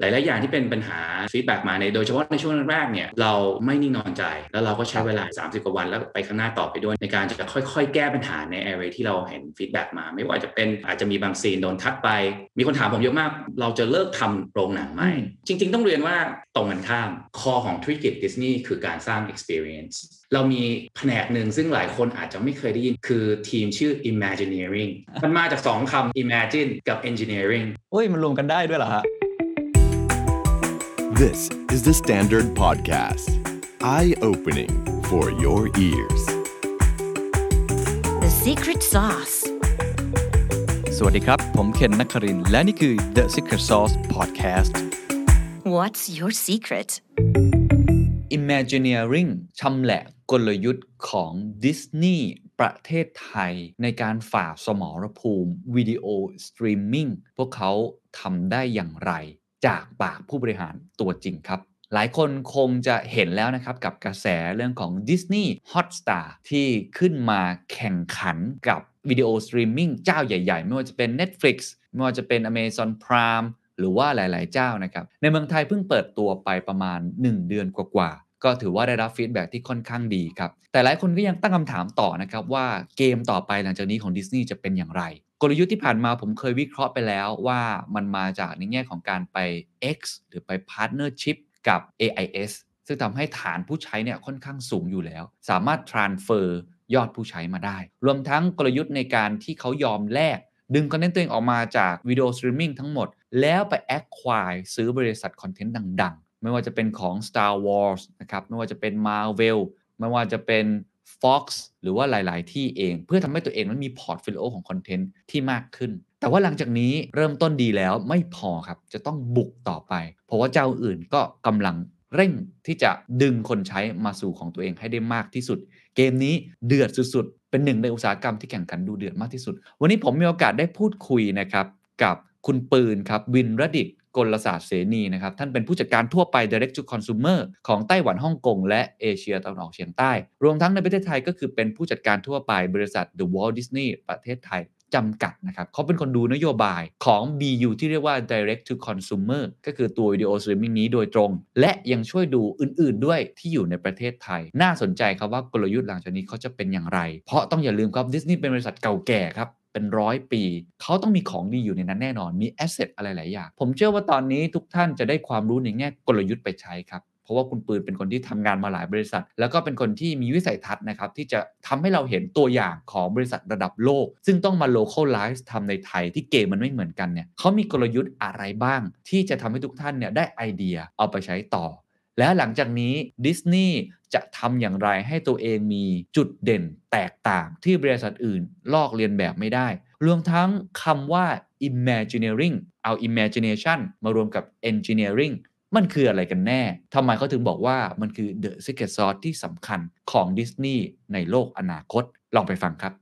หลาย ๆ อย่างที่เป็นปัญหา feedback มาในโดยเฉพาะในช่วงแรกๆเนี่ยเราไม่นิ่งนอนใจ แล้วเราก็ใช้เวลา 30 กว่าวันแล้วไปข้างหน้าต่อไปด้วย ในการจะค่อย ๆ แก้ปัญหาใน area ที่เราเห็น feedback มา ไม่ว่าจะเป็นอาจจะมีบางซีนโดนตัดไป มีคนถามผมเยอะมาก เราจะเลิกทำโรงหนังไหม จริง ๆ ต้องเรียนว่าตรงกันข้าม core ของธุรกิจดิสนีย์คือการสร้าง experience เรามีแผนกหนึ่งซึ่งหลายคนอาจจะไม่เคยได้ยิน คือทีมชื่อ Imagineering มันมาจากสองคำ Imagine กับ Engineering เฮ้ยมันรวมกันได้ด้วยเหรอฮะ This is the Standard Podcast. Eye opening for your ears. The secret sauce. สวัสดีครับ ผมเคนนักครินทร์และนี่คือ The Secret Sauce Podcast What's your secret? Imagineering ชำแหละกลยุทธ์ของดิสนีย์ประเทศไทย ในการฝ่าสมรภูมิวิดีโอสตรีมมิ่งพวกเขาทำได้อย่างไร จากปากผู้บริหารตัวจริงครับ หลายคนคงจะเห็นแล้วนะครับ กับกระแสเรื่องของ Disney Hotstar ที่ขึ้นมาแข่งขันกับวิดีโอสตรีมมิ่งเจ้าใหญ่ๆ ไม่ว่าจะเป็น Netflix ไม่ว่าจะเป็น Amazon Prime หรือว่าหลายๆเจ้านะครับ ในเมืองไทยเพิ่งเปิดตัวไปประมาณ 1 เดือนกว่าๆก็ถือว่าได้รับ feedback ที่ค่อนข้างดีครับ แต่หลายคนก็ยังตั้งคำถามต่อนะครับว่าเกมต่อไปหลังจากนี้ของดิสนีย์จะเป็นอย่างไร กลยุทธ์ที่ผ่านมาผมเคยวิเคราะห์ไปแล้วว่ามันมาจากในแง่ของการไป X หรือไป Partnership กับ AIS ซึ่งทำให้ฐานผู้ใช้เนี่ยค่อนข้างสูงอยู่แล้ว สามารถ transfer ยอดผู้ใช้มาได้ รวมทั้งกลยุทธ์ในการที่เขายอมแลกดึงคอนเทนต์ตัวเองออกมาจากวิดีโอสตรีมมิ่งทั้งหมด แล้วไป acquire ซื้อบริษัทคอนเทนต์ดัง ๆ ไม่ว่าจะเป็นของ Star Wars นะครับ ไม่ว่าจะเป็น Marvel ไม่ว่าจะเป็น Fox หรือว่าหลาย ๆ ที่เอง เพื่อทำให้ตัวเองนั้นมี portfolio ของคอนเทนต์ที่มากขึ้น แต่ว่าหลังจากนี้เริ่มต้นดีแล้วไม่พอครับ จะต้องบุกต่อไป เพราะว่าเจ้าอื่นก็กำลังเร่งที่จะดึงคนใช้มาสู่ของตัวเองให้ได้มากที่สุด เกมนี้เดือดสุด ๆ เป็นหนึ่งในอุตสาหกรรมที่แข่งขันดุเดือดมากที่สุด วันนี้ผมมีโอกาสได้พูดคุยนะครับกับคุณปืนครับวินรดิศ กลศาสตร์เสนีนะครับ ท่านเป็นผู้จัดการทั่วไป direct to consumer ของไต้หวันฮ่องกงและเอเชียตะวันออกเฉียงใต้ รวมทั้งในประเทศไทยก็คือเป็นผู้จัดการทั่วไปบริษัท The Walt Disney ประเทศไทยจำกัดนะครับเขาเป็นคนดูนโยบายของ BU ที่เรียกว่า direct to consumer ก็คือตัววิดีโอสตรีมมิ่งนี้โดยตรง และยังช่วยดูอื่นๆด้วยที่อยู่ในประเทศไทย น่าสนใจครับว่ากลยุทธ์หลังจากนี้เขาจะเป็นอย่างไร เพราะต้องอย่าลืมครับดิสนีย์เป็นบริษัทเก่าแก่ครับ เป็นร้อยปี เขาต้องมีของดีอยู่ในนั้นแน่นอนมี asset อะไรหลายอย่างผมเชื่อว่าตอนนี้ทุกท่านจะได้ความรู้ในแง่กลยุทธ์ไปใช้ครับเพราะว่าคุณปืนเป็นคนที่ทำงานมาหลายบริษัท แล้วก็เป็นคนที่มีวิสัยทัศน์นะครับ ที่จะทำให้เราเห็นตัวอย่างของบริษัทระดับโลก ซึ่งต้องมา localize ทำในไทยที่เกมมันไม่เหมือนกันเนี่ยเขามีกลยุทธ์อะไรบ้าง ที่จะทำให้ทุกท่านเนี่ยได้ไอเดียเอาไปใช้ต่อ และหลังจากนี้ดิสนีย์จะทำอย่างไรให้ตัวเองมีจุดเด่นแตกต่างที่บริษัทอื่น ลอกเลียนแบบไม่ได้ รวมทั้งคำว่า imagineering เอา imagination มารวมกับ engineering มันคืออะไรกันแน่ ทำไมเขาถึงบอกว่ามันคือ the secret sauce ที่สำคัญของดิสนีย์ในโลกอนาคต ลองไปฟังครับ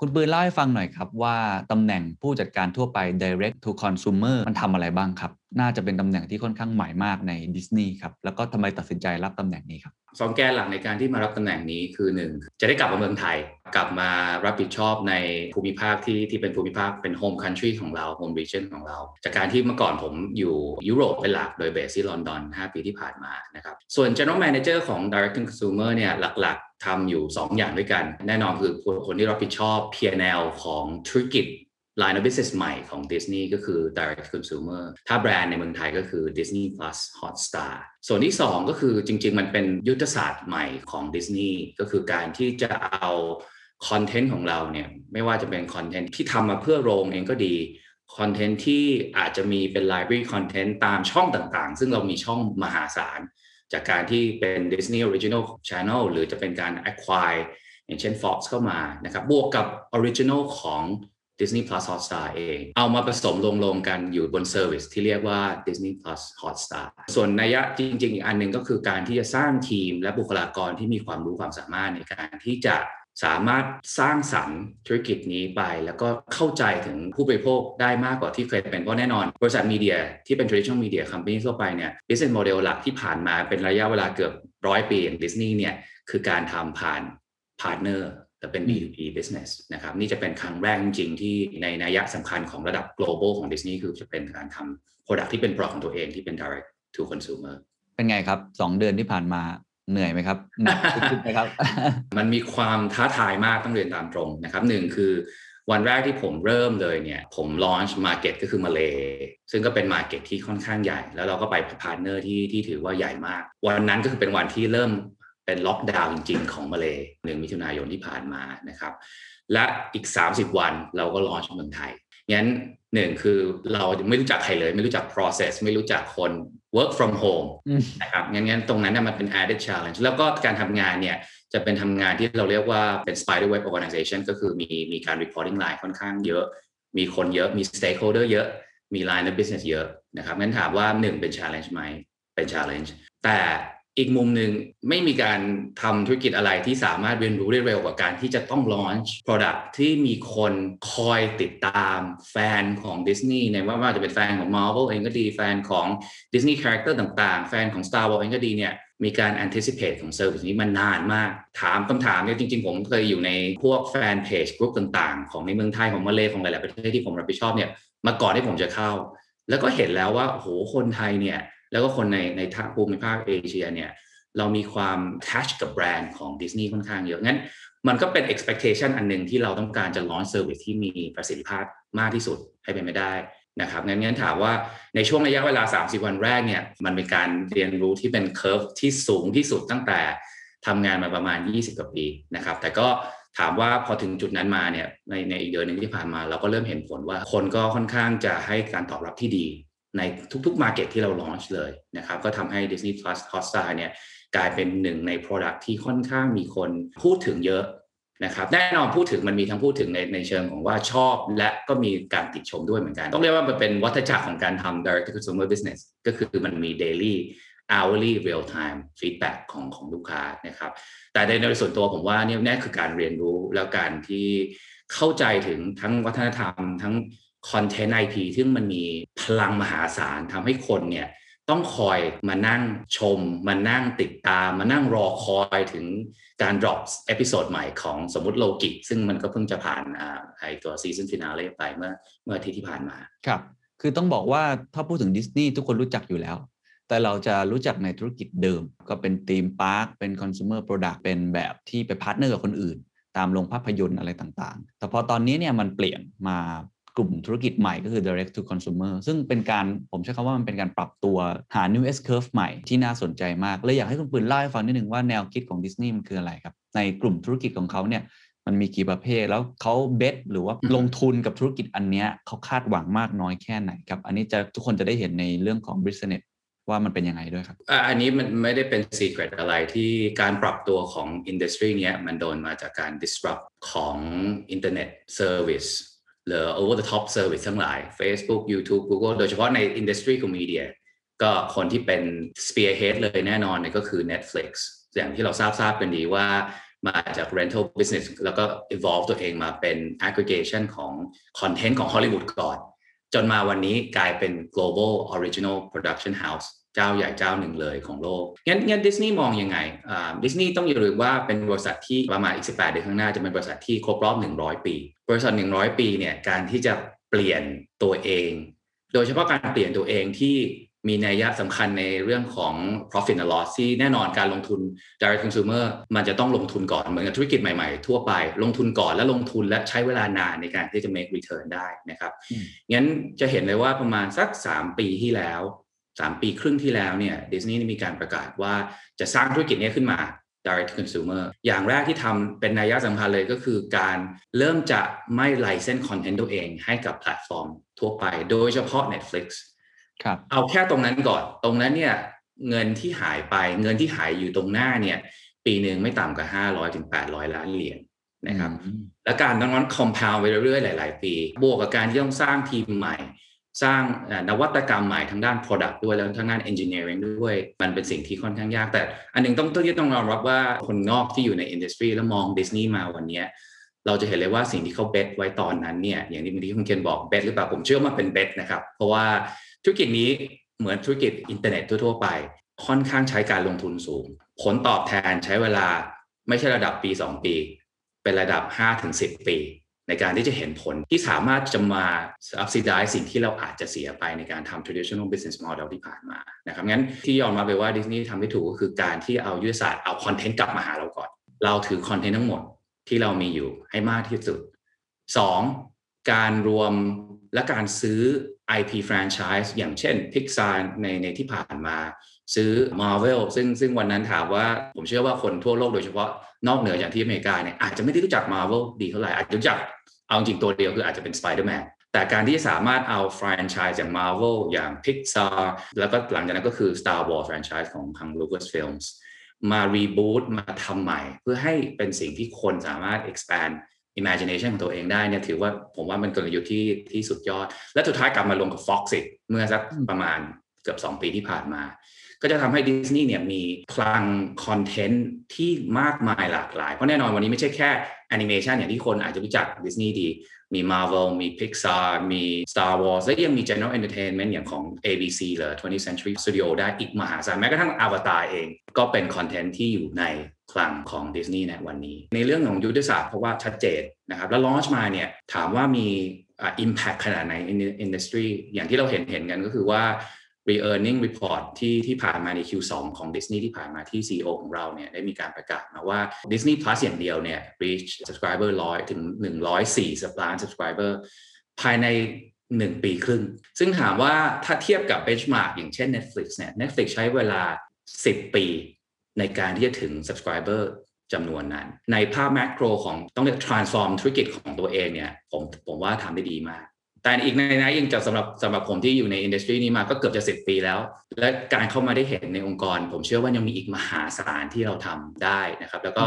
คุณปืนเล่าให้ฟังหน่อยครับว่าตำแหน่งผู้จัดการทั่วไป direct to consumer มันทำอะไรบ้างครับ น่าจะเป็นตำแหน่งที่ค่อนข้างใหม่มากในดิสนีย์ครับ แล้วก็ทำไมตัดสินใจรับตำแหน่งนี้ครับสองแกนหลักในการที่มารับตำแหน่งนี้คือ 1 จะได้กลับมาเมืองไทย กลับมารับผิดชอบในภูมิภาคที่ที่เป็นภูมิภาคเป็นโฮมคันทรีของเราโฮมรีเจนของเรา จากการที่เมื่อก่อนผมอยู่ยุโรปเป็นหลักโดยเบสที่ลอนดอน 5 ปีที่ผ่านมานะครับส่วน General Manager ของ Direct to Consumer เนี่ยหลักๆทำอยู่ 2 อย่างด้วยกัน แน่นอนคือคนที่รับผิดชอบ P&L ของธุรกิจ line of business ใหม่ของ Disney ก็คือ direct consumer ถ้าแบรนด์ในเมืองไทยก็คือ Disney Plus Hotstar ส่วนที่ 2 ก็คือจริง ๆ มันเป็นยุทธศาสตร์ใหม่ของ Disney ก็คือการที่จะเอาคอนเทนต์ของเราเนี่ยไม่ว่าจะเป็นคอนเทนต์ที่ทำมาเพื่อโรงเองก็ดีคอนเทนต์ที่อาจจะมีเป็น library content ตามช่องต่างๆ ซึ่งเรามีช่องมหาศาล จากการที่เป็น Disney Original Channel หรือจะเป็นการ acquire อย่างเช่น Fox เข้ามานะครับบวกกับ Original ของ Disney Plus Hotstar เอง เอามาผสมลงๆกันอยู่บนเซอร์วิสที่เรียกว่า Disney Plus Hotstar ส่วนนัยยะจริง ๆ อีกอันหนึ่งก็คือการที่จะสร้างทีมและบุคลากรที่มีความรู้ความสามารถในการที่จะสามารถสร้างสรรค์ธุรกิจนี้ไป แล้วก็เข้าใจถึงผู้บริโภคได้มากกว่าที่เคยเป็นเพราะแน่นอน บริษัทมีเดียที่เป็น traditional media company ทั่วไปเนี่ย business model หลักที่ผ่านมาเป็นระยะเวลาเกือบร้อยปีอย่างดิสนีย์เนี่ยคือการทำผ่าน partner แต่เป็น B2B business นะครับนี่จะเป็นครั้งแรกจริงๆ ที่ในนัยยะสำคัญของระดับ global ของ Disney คือจะเป็นการทำ product ที่เป็น product ของตัวเองที่เป็น direct to consumer เป็นไงครับสองเดือนที่ผ่านมาเหนื่อยไหมครับหนักขึ้นไหมครับ มันมีความท้าทายมากต้องเรียนตามตรงนะครับหนึ่งคือวันแรกที่ผมเริ่มเลยเนี่ย ผม launch market ก็คือมาเลซึ่งก็เป็น market ที่ค่อนข้างใหญ่ แล้วเราก็ไป partner ที่ที่ถือว่าใหญ่มาก วันนั้นก็คือเป็นวันที่เริ่ม เป็นล็อกดาวน์จริง ๆ ของมาเลหนึ่งมิถุนายนที่ผ่านมานะครับ และอีก 30 วันเราก็ launch เมืองไทยงั้นหนึ่งคือเราไม่รู้จักใครเลย ไม่รู้จัก process ไม่รู้จักคน work from home อืมนะครับงั้นงั้นตรงนั้นเนยมันเป็น added challenge แล้วก็การทำงานเนี่ยจะเป็นทำงานที่เราเรียกว่าเป็น spider web organization ก็คือมีมีการ reporting line ค่อนข้างเยอะ มีคนเยอะมี stakeholder เยอะมี line of business เยอะนะครับงั้นถามว่าหนึ่งเป็น challenge ไหมเป็น challenge แต่ อีกมุมหนึ่งไม่มีการทำธุรกิจอะไรที่สามารถเรียนรู้ได้เร็วกว่าการที่จะต้อง launch product ที่มีคนคอยติดตามแฟนของ Disney ในว่าว่าจะเป็นแฟนของ Marvel เองก็ดีแฟนของ Disney Character ต่างๆ แฟนของ Star Wars เองก็ดีเนี่ยมีการ anticipate ของ service นี้มานนานมาก ถามคำถามเนี่ยจริงๆ ผมเคยอยู่ในพวกแฟนเพจกลุ่มต่างๆ ของในเมืองไทยของมาเลของหลายๆประเทศที่ผมรับผิดชอบเนี่ยมาก่อนที่ผมจะเข้า แล้วก็เห็นแล้วว่าโอ้โหคนไทยเนี่ย แล้วก็คนในในทางภูมิภาคเอเชียเนี่ยเรามีความ touch กับแบรนด์ของดิสนีย์ค่อนข้างเยอะงั้นมันก็เป็น expectation อันหนึ่งที่เราต้องการจะ launch service ที่มีประสิทธิภาพมากที่สุดให้เป็นไปได้นะครับงั้นงั้นถามว่าในช่วงระยะเวลา 30 วันแรกเนี่ยมันเป็นการเรียนรู้ที่เป็น curve ที่สูงที่สุดตั้งแต่ทำงานมาประมาณ 20 กว่าปีนะครับแต่ก็ถามว่าพอถึงจุดนั้นมาเนี่ยในในอีกเดือนหนึ่งที่ผ่านมา เราก็เริ่มเห็นผลว่าคนก็ค่อนข้างจะให้การตอบรับที่ดี ในทุกๆ Market ที่เรา launch เลยนะครับก็ทำให้ Disney Plus Hotstar เนี่ยกลายเป็นหนึ่งใน Product ที่ค่อนข้างมีคนพูดถึงเยอะนะครับแน่นอนพูดถึงมันมีทั้งพูดถึงในในเชิงของว่าชอบและก็มีการติดชมด้วยเหมือนกัน ต้องเรียกว่ามันเป็นวัฏจักรของการทำ direct to consumer business ก็คือมันมี daily hourly real time feedback ของของลูกค้านะครับ แต่ในในส่วนตัวผมว่าเนี่ยนี่คือการเรียนรู้แล้วการที่เข้าใจถึงทั้งวัฒนธรรมทั้ง คอนเทนต์ IP ซึ่งมันมีพลังมหาศาลทำให้คนเนี่ยต้องคอยมานั่งชม มานั่งติดตาม มานั่งรอคอยถึงการ drop episode ใหม่ของสมมติโลกิซึ่งมันก็เพิ่งจะผ่านไอตัว season finale ไปเมื่อเมื่ออาทิตย์ที่ผ่านมาครับ คือต้องบอกว่าถ้าพูดถึงดิสนีย์ทุกคนรู้จักอยู่แล้ว แต่เราจะรู้จักในธุรกิจเดิม ก็เป็น theme park เป็น consumer product เป็นแบบที่ไป partner กับคนอื่น ตามโรงภาพยนตร์อะไรต่างๆ แต่พอตอนนี้เนี่ยมันเปลี่ยนมา กลุ่มธุรกิจใหม่ก็คือ direct to consumer ซึ่งเป็นการผมใช้คำว่ามันเป็นการปรับตัวหา new S curve ใหม่ที่น่าสนใจมากเลยอยากให้คุณปืนเล่าให้ฟังนิดนึงว่าแนวคิดของดิสนีย์มันคืออะไรครับ ในกลุ่มธุรกิจของเขาเนี่ยมันมีกี่ประเภทแล้วเขาเบสหรือว่าลงทุนกับธุรกิจอันเนี้ยเขาคาดหวังมากน้อยแค่ไหนครับ อันนี้จะทุกคนจะได้เห็นในเรื่องของ business ว่ามันเป็นยังไงด้วยครับ อันนี้มันไม่ได้เป็น secret อะไรที่การปรับตัวของ industry เนี้ยมันโดนมาจากการ disrupt ของ internet service หรือ over the top service ทั้งหลาย Facebook YouTube Google โดยเฉพาะใน industry ของ media ก็คนที่เป็น spearhead เลยแน่นอนเนี่ยก็คือ Netflix อย่างที่เราทราบทราบกันดีว่ามาจาก rental business แล้วก็ evolve ตัวเองมาเป็น aggregation ของ content ของ Hollywood ก่อน จนมาวันนี้กลายเป็น global original production house จ้าใหญ่เจ้าหนึ่งเลยของโลก งั้นงั้นดิสนีย์มองยังไงดิสนีย์ต้องอย่าลืมว่าเป็นบริษัทที่ประมาณอีก 18 เดือนข้างหน้าจะเป็นบริษัทที่ครบรอบ 100 ปี บริษัท 100 ปีเนี่ยการที่จะเปลี่ยนตัวเอง โดยเฉพาะการเปลี่ยนตัวเองที่มีนัยยะสำคัญในเรื่องของ profit and loss ที่แน่นอนการลงทุน direct consumer มันจะต้องลงทุนก่อนเหมือนกับธุรกิจใหม่ๆ ทั่วไป ลงทุนก่อนแล้วลงทุนและใช้เวลานานในการที่จะ make return ได้นะครับอืมงั้นจะเห็นเลยว่าประมาณสัก 3 ปีที่แล้ว 3 ปีครึ่งที่แล้วเนี่ยดิสนีย์มีการประกาศว่าจะสร้างธุรกิจนี้ขึ้นมา direct to consumer อย่างแรกที่ทำเป็นนัยยะสำคัญเลยก็คือการเริ่มจะไม่ license คอนเทนต์ตัวเองให้กับแพลตฟอร์มทั่วไป โดยเฉพาะ Netflix ครับเอาแค่ตรงนั้นก่อน ตรงนั้นเนี่ยเงินที่หายไปเงินที่หายอยู่ตรงหน้าเนี่ยปีหนึ่งไม่ต่ำกว่า 500ถึง800 ล้านเหรียญนะครับอืมและการตรงนั้น compound ไปเรื่อยๆ หลาย ๆ ปี บวกกับการที่ต้องสร้างทีมใหม่ สร้างนวัตกรรมใหม่ทางด้าน product ด้วยแล้วทางด้าน engineering ด้วย มันเป็นสิ่งที่ค่อนข้างยาก แต่อันหนึ่งต้องต้องต้องยอมรับว่าคนนอกที่อยู่ใน industry แล้วมองดิสนีย์มาวันนี้เราจะเห็นเลยว่าสิ่งที่เขา bet ไว้ตอนนั้นเนี่ยอย่างที่เมื่อกี้คุณเคนบอก bet หรือเปล่าผมเชื่อว่ามันเป็น bet นะครับ เพราะว่าธุรกิจนี้เหมือนธุรกิจอินเทอร์เน็ตทั่วๆไป ค่อนข้างใช้การลงทุนสูง ผลตอบแทนใช้เวลาไม่ใช่ระดับปี 2 ปี เป็นระดับ 5-10 ปี ในการที่จะเห็นผลที่สามารถจะมา subsidize สิ่งที่เราอาจจะเสียไปในการทำ traditional business model ที่ผ่านมานะครับงั้นที่ยอมรับเลยว่าดิสนีย์ทำได้ถูกก็คือการที่เอายุทธศาสตร์เอาคอนเทนต์กลับมาหาเราก่อน เราถือคอนเทนต์ทั้งหมดที่เรามีอยู่ให้มากที่สุด 2. การรวมและการซื้อ IP franchise อย่างเช่น Pixar ในในที่ผ่านมา ซื้อ Marvel ซึ่งซึ่งวันนั้นถามว่าผมเชื่อว่าคนทั่วโลกโดยเฉพาะนอกเหนือจากที่อเมริกาเนี่ยอาจจะไม่ได้รู้จัก Marvel ดีเท่าไหร่อาจจะรู้จักเอาจริงตัวเดียวคืออาจจะเป็น Spider-Man แต่การที่สามารถเอาแฟรนไชส์อย่าง Marvel อย่าง Pixar แล้วก็หลังจากนั้นก็คือ Star Wars franchise ของทาง Lucasfilms มารีบูตมาทำใหม่ เพื่อให้เป็นสิ่งที่คนสามารถ expand imagination ของตัวเองได้เนี่ยถือว่าผมว่ามันกลยุทธ์ที่ที่สุดยอด และสุดท้ายกลับมาลงกับ Fox เมื่อสักประมาณเกือบ 2 ปีที่ผ่านมา ก็จะทำให้ดิสนีย์เนี่ยมีคลังคอนเทนต์ที่มากมายหลากหลาย เพราะแน่นอนวันนี้ไม่ใช่แค่แอนิเมชันอย่างที่คนอาจจะรู้จักดิสนีย์ดี มี Marvel มี Pixar มี Star Wars และยังมี General Entertainment อย่างของ ABC หรือ 20th Century Studio ได้อีกมหาศาลแม้กระทั่ง Avatar เองก็เป็นคอนเทนต์ที่อยู่ในคลังของดิสนีย์ในวันนี้ ในเรื่องของยุทธศาสตร์เพราะว่าชัดเจนนะครับ แล้ว launch มาเนี่ยถามว่ามีอ่า impact ขนาดไหน in the industry อย่างที่เราเห็นเห็นกันก็คือว่า re-earning report ที่ที่ผ่านมาใน Q2 ของ Disney ที่ผ่านมาที่ CEO ของเราเนี่ยได้มีการประกาศมาว่า Disney Plus อย่างเดียวเนี่ย reach subscriber ร้อยถึง 104ล้าน subscriber ภายใน 1 ปีครึ่ง ซึ่งถามว่าถ้าเทียบกับ benchmark อย่างเช่น Netflix เนี่ย Netflix ใช้เวลา 10 ปีในการที่จะถึง subscriber จำนวนนั้น ในภาพแมกโรของต้องเรียก transform ธุรกิจของตัวเองเนี่ยผมผมว่าทำได้ดีมาก แต่อีกในนะยังจะสำหรับสำหรับผมที่อยู่ในอินดัสทรีนี้มาก็เกือบจะสิบปีแล้ว และการเข้ามาได้เห็นในองค์กร ผมเชื่อว่ายังมีอีกมหาศาลที่เราทำได้นะครับ แล้วก็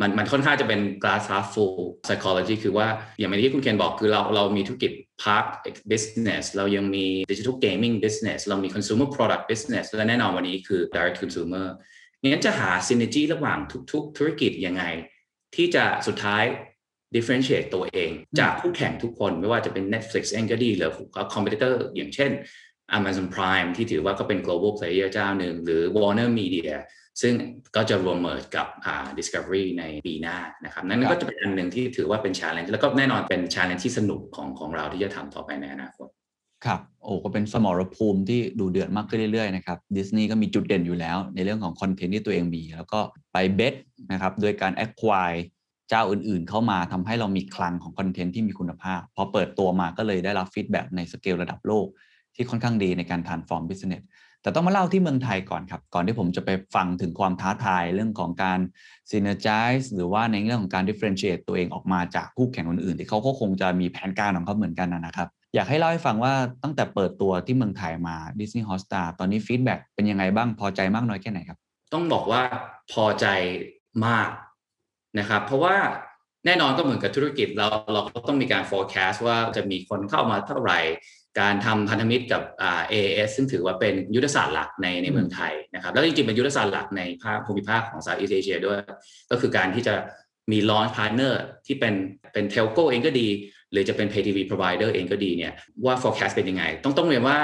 มันมันค่อนข้างจะเป็น glass half full psychology คือว่าอย่างที่คุณเคนบอกคือเราเรามีธุรกิจ park business เรายังมี digital gaming business เรามี consumer product business และแน่นอนวันนี้คือ direct consumer งั้นจะหา synergy ระหว่างทุก ๆ ธุรกิจยังไง ที่จะสุดท้าย differentiate ตัวเอง จากคู่แข่งทุกคนไม่ว่าจะเป็น Netflix เองก็ดีหรือ competitor อย่างเช่น Amazon Prime ที่ถือว่าก็เป็น global player เจ้าหนึ่ง หรือ Warner Media ซึ่งก็จะรวม merge กับ Discovery ในปีหน้านะครับ นั่นก็จะเป็นอันหนึ่งที่ถือว่าเป็น challenge แล้วก็แน่นอนเป็น challenge ที่สนุกของของเราที่จะทำต่อไปในอนาคตครับโอ้ก็เป็นสมรภูมิที่ดูเดือดมากขึ้นเรื่อยๆนะครับดิสนีย์ก็มีจุดเด่นอยู่แล้ว ในเรื่องของคอนเทนต์ที่ตัวเองมี แล้วก็ไป bet นะครับโดยการ acquire เจ้าอื่นๆ เข้ามาทำให้เรามีคลังของคอนเทนต์ที่มีคุณภาพ พอเปิดตัวมาก็เลยได้รับ feedback ในสเกลระดับโลก ที่ค่อนข้างดีในการ transform business แต่ต้องมาเล่าที่เมืองไทยก่อนครับ ก่อนที่ผมจะไปฟังถึงความท้าทายเรื่องของการ synergize หรือว่าในเรื่องของการ differentiate ตัวเองออกมาจากคู่แข่งคนอื่น ที่เขาก็คงจะมีแผนการของเขาเหมือนกันนะครับ อยากให้เล่าให้ฟังว่าตั้งแต่เปิดตัวที่เมืองไทยมา Disney Hotstar ตอนนี้ฟีดแบ็เป็นยังไงบ้างพอใจมากน้อยแค่ไหนครับ ต้องบอกว่าพอใจมาก นะครับ เพราะว่าแน่นอนก็เหมือนกับธุรกิจเราเราก็ต้องมีการ forecast ว่าจะมีคนเข้ามาเท่าไหร่ การทำพันธมิตรกับอ่า AAS ซึ่งถือว่าเป็นยุทธศาสตร์หลักในในเมืองไทยนะครับแล้วจริงๆเป็นยุทธศาสตร์หลักในภาคภูมิภาคของ Southeast Asia ด้วย ก็คือการที่จะมี launch partner ที่เป็นเป็น telco เองก็ดี หรือจะเป็น pay TV provider เองก็ดีเนี่ยว่า forecast เป็นยังไง ต้องต้องเรียนว่า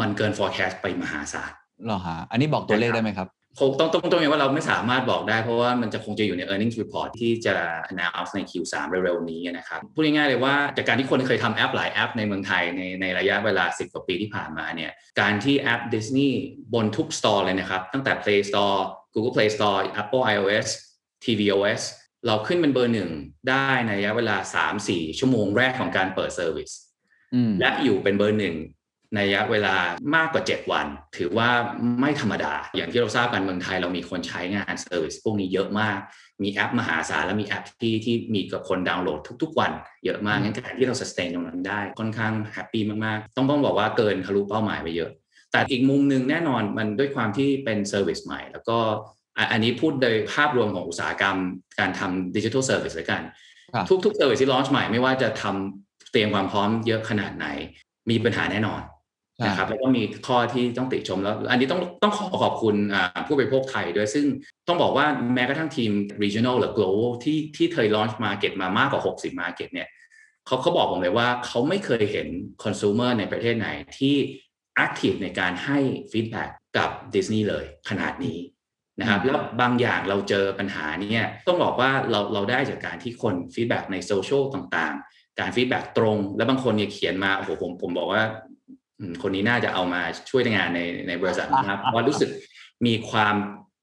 มันเกิน forecast ไปมหาศาลหรอฮะอันนี้บอกตัวเลขได้ไหมครับ คงต้องต้องต้องเรียนว่าเราไม่สามารถบอกได้เพราะว่ามันจะคงจะอยู่ใน earnings report ที่จะ announce ใน Q3 เร็วๆนี้นะครับ พูดง่ายๆเลยว่าจากการที่คนเคยทำแอปหลายแอปในเมืองไทยในในระยะเวลา 10 กว่าปีที่ผ่านมาเนี่ยการที่แอป Disney บนทุก store เลยนะครับ ตั้งแต่ Play Store Google Play Store Apple iOS tvOS เราขึ้นเป็นเบอร์หนึ่งได้ในระยะเวลา 3-4 ชั่วโมงแรกของการเปิด service อืมและอยู่เป็นเบอร์หนึ่ง ในระยะเวลามากกว่า 7 วัน ถือว่าไม่ธรรมดา อย่างที่เราทราบกันเมืองไทยเรามีคนใช้งาน service พวกนี้เยอะมาก มีแอปมหาศาลและมีแอปที่ที่มีกับคนดาวน์โหลดทุก ๆ วัน เยอะมากงั้นการที่เรา stand ตรงนั้นได้ค่อนข้าง happy มากๆ ต้องต้องบอกว่าเกินทะลุเป้าหมายไปเยอะ แต่อีกมุมหนึ่งแน่นอนมันด้วยความที่เป็น service ใหม่ แล้วก็อะอันนี้พูดโดยภาพรวมของอุตสาหกรรมการทำดิจิทัล service เลยกันครับทุกๆ service ที่ launch ใหม่ไม่ว่าจะทำเตรียมความพร้อมเยอะขนาดไหน มีปัญหาแน่นอนใช่ นะครับแล้วก็มีข้อที่ต้องติชมแล้ว อันนี้ต้องต้องขอขอบคุณอ่าผู้บริโภคไทยด้วยซึ่งต้องบอกว่าแม้กระทั่งทีม regional หรือ global ที่ที่เคย launch market มามากกว่า 60 market เนี่ยเขาเขาบอกผมเลยว่าเขาไม่เคยเห็น consumer ในประเทศไหนที่ active ในการให้ feedback กับ Disney เลยขนาดนี้นะครับอืมแล้วบางอย่างเราเจอปัญหาเนี่ยต้องบอกว่าเราเราได้จากการที่คน feedback ในโซเชียลต่างๆ การ feedback ตรง แล้วบางคนเนี่ยเขียนมาโอ้โหผมผมบอกว่าอืม คนนี้น่าจะเอามาช่วยในงานในในบริษัทนะครับเพราะว่ารู้สึกมีความ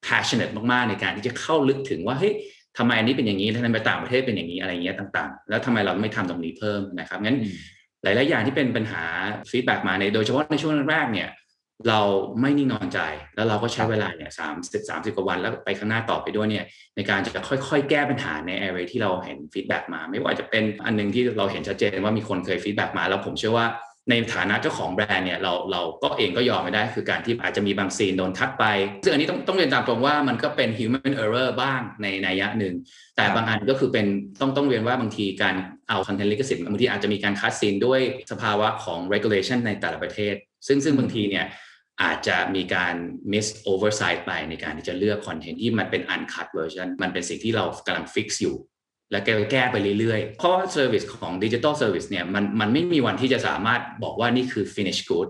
passionate มากๆในการที่จะเข้าลึกถึงว่าเฮ้ยทำไมอันนี้เป็นอย่างนี้แล้วทำไมต่างประเทศเป็นอย่างนี้อะไรเงี้ยต่างๆ แล้วทำไมเราไม่ทำตรงนี้เพิ่มนะครับงั้นอืมหลาย ๆ อย่างที่เป็นปัญหา feedback มาในโดยเฉพาะในช่วงแรกๆเนี่ยเราไม่นิ่งนอนใจ แล้วเราก็ใช้เวลาเนี่ยสามสิบสามสิบกว่าวัน แล้วไปข้างหน้าต่อไปด้วยเนี่ยในการจะค่อยๆ แก้ปัญหาใน area ที่เราเห็น feedback มา ไม่ว่าจะเป็นอันหนึ่งที่เราเห็นชัดเจนว่ามีคนเคย feedback มา แล้วผมเชื่อว่า ในฐานะเจ้าของแบรนด์เนี่ยเราเราก็เองก็ยอมไม่ได้ คือการที่อาจจะมีบางซีนโดน cut ไป ซึ่งอันนี้ต้องต้องเรียนตามตรงว่ามันก็เป็น human error บ้างในนัยยะหนึ่ง แต่บางอันก็คือเป็นต้องต้องเรียนว่าบางทีการเอาคอนเทนต์ลิขสิทธิ์บางทีอาจจะมีการคัดซีนด้วยสภาวะของ regulation ในแต่ละประเทศ ซึ่งซึ่งบางทีเนี่ยอาจจะมีการ miss oversight ไปในการที่จะเลือกคอนเทนต์ที่มันเป็น uncut version มันเป็นสิ่งที่เรากำลัง fix อยู่ และแก้แก้ไปเรื่อยๆ เพราะว่า service ของ digital service เนี่ยมันมันไม่มีวันที่จะสามารถบอกว่านี่คือ finish good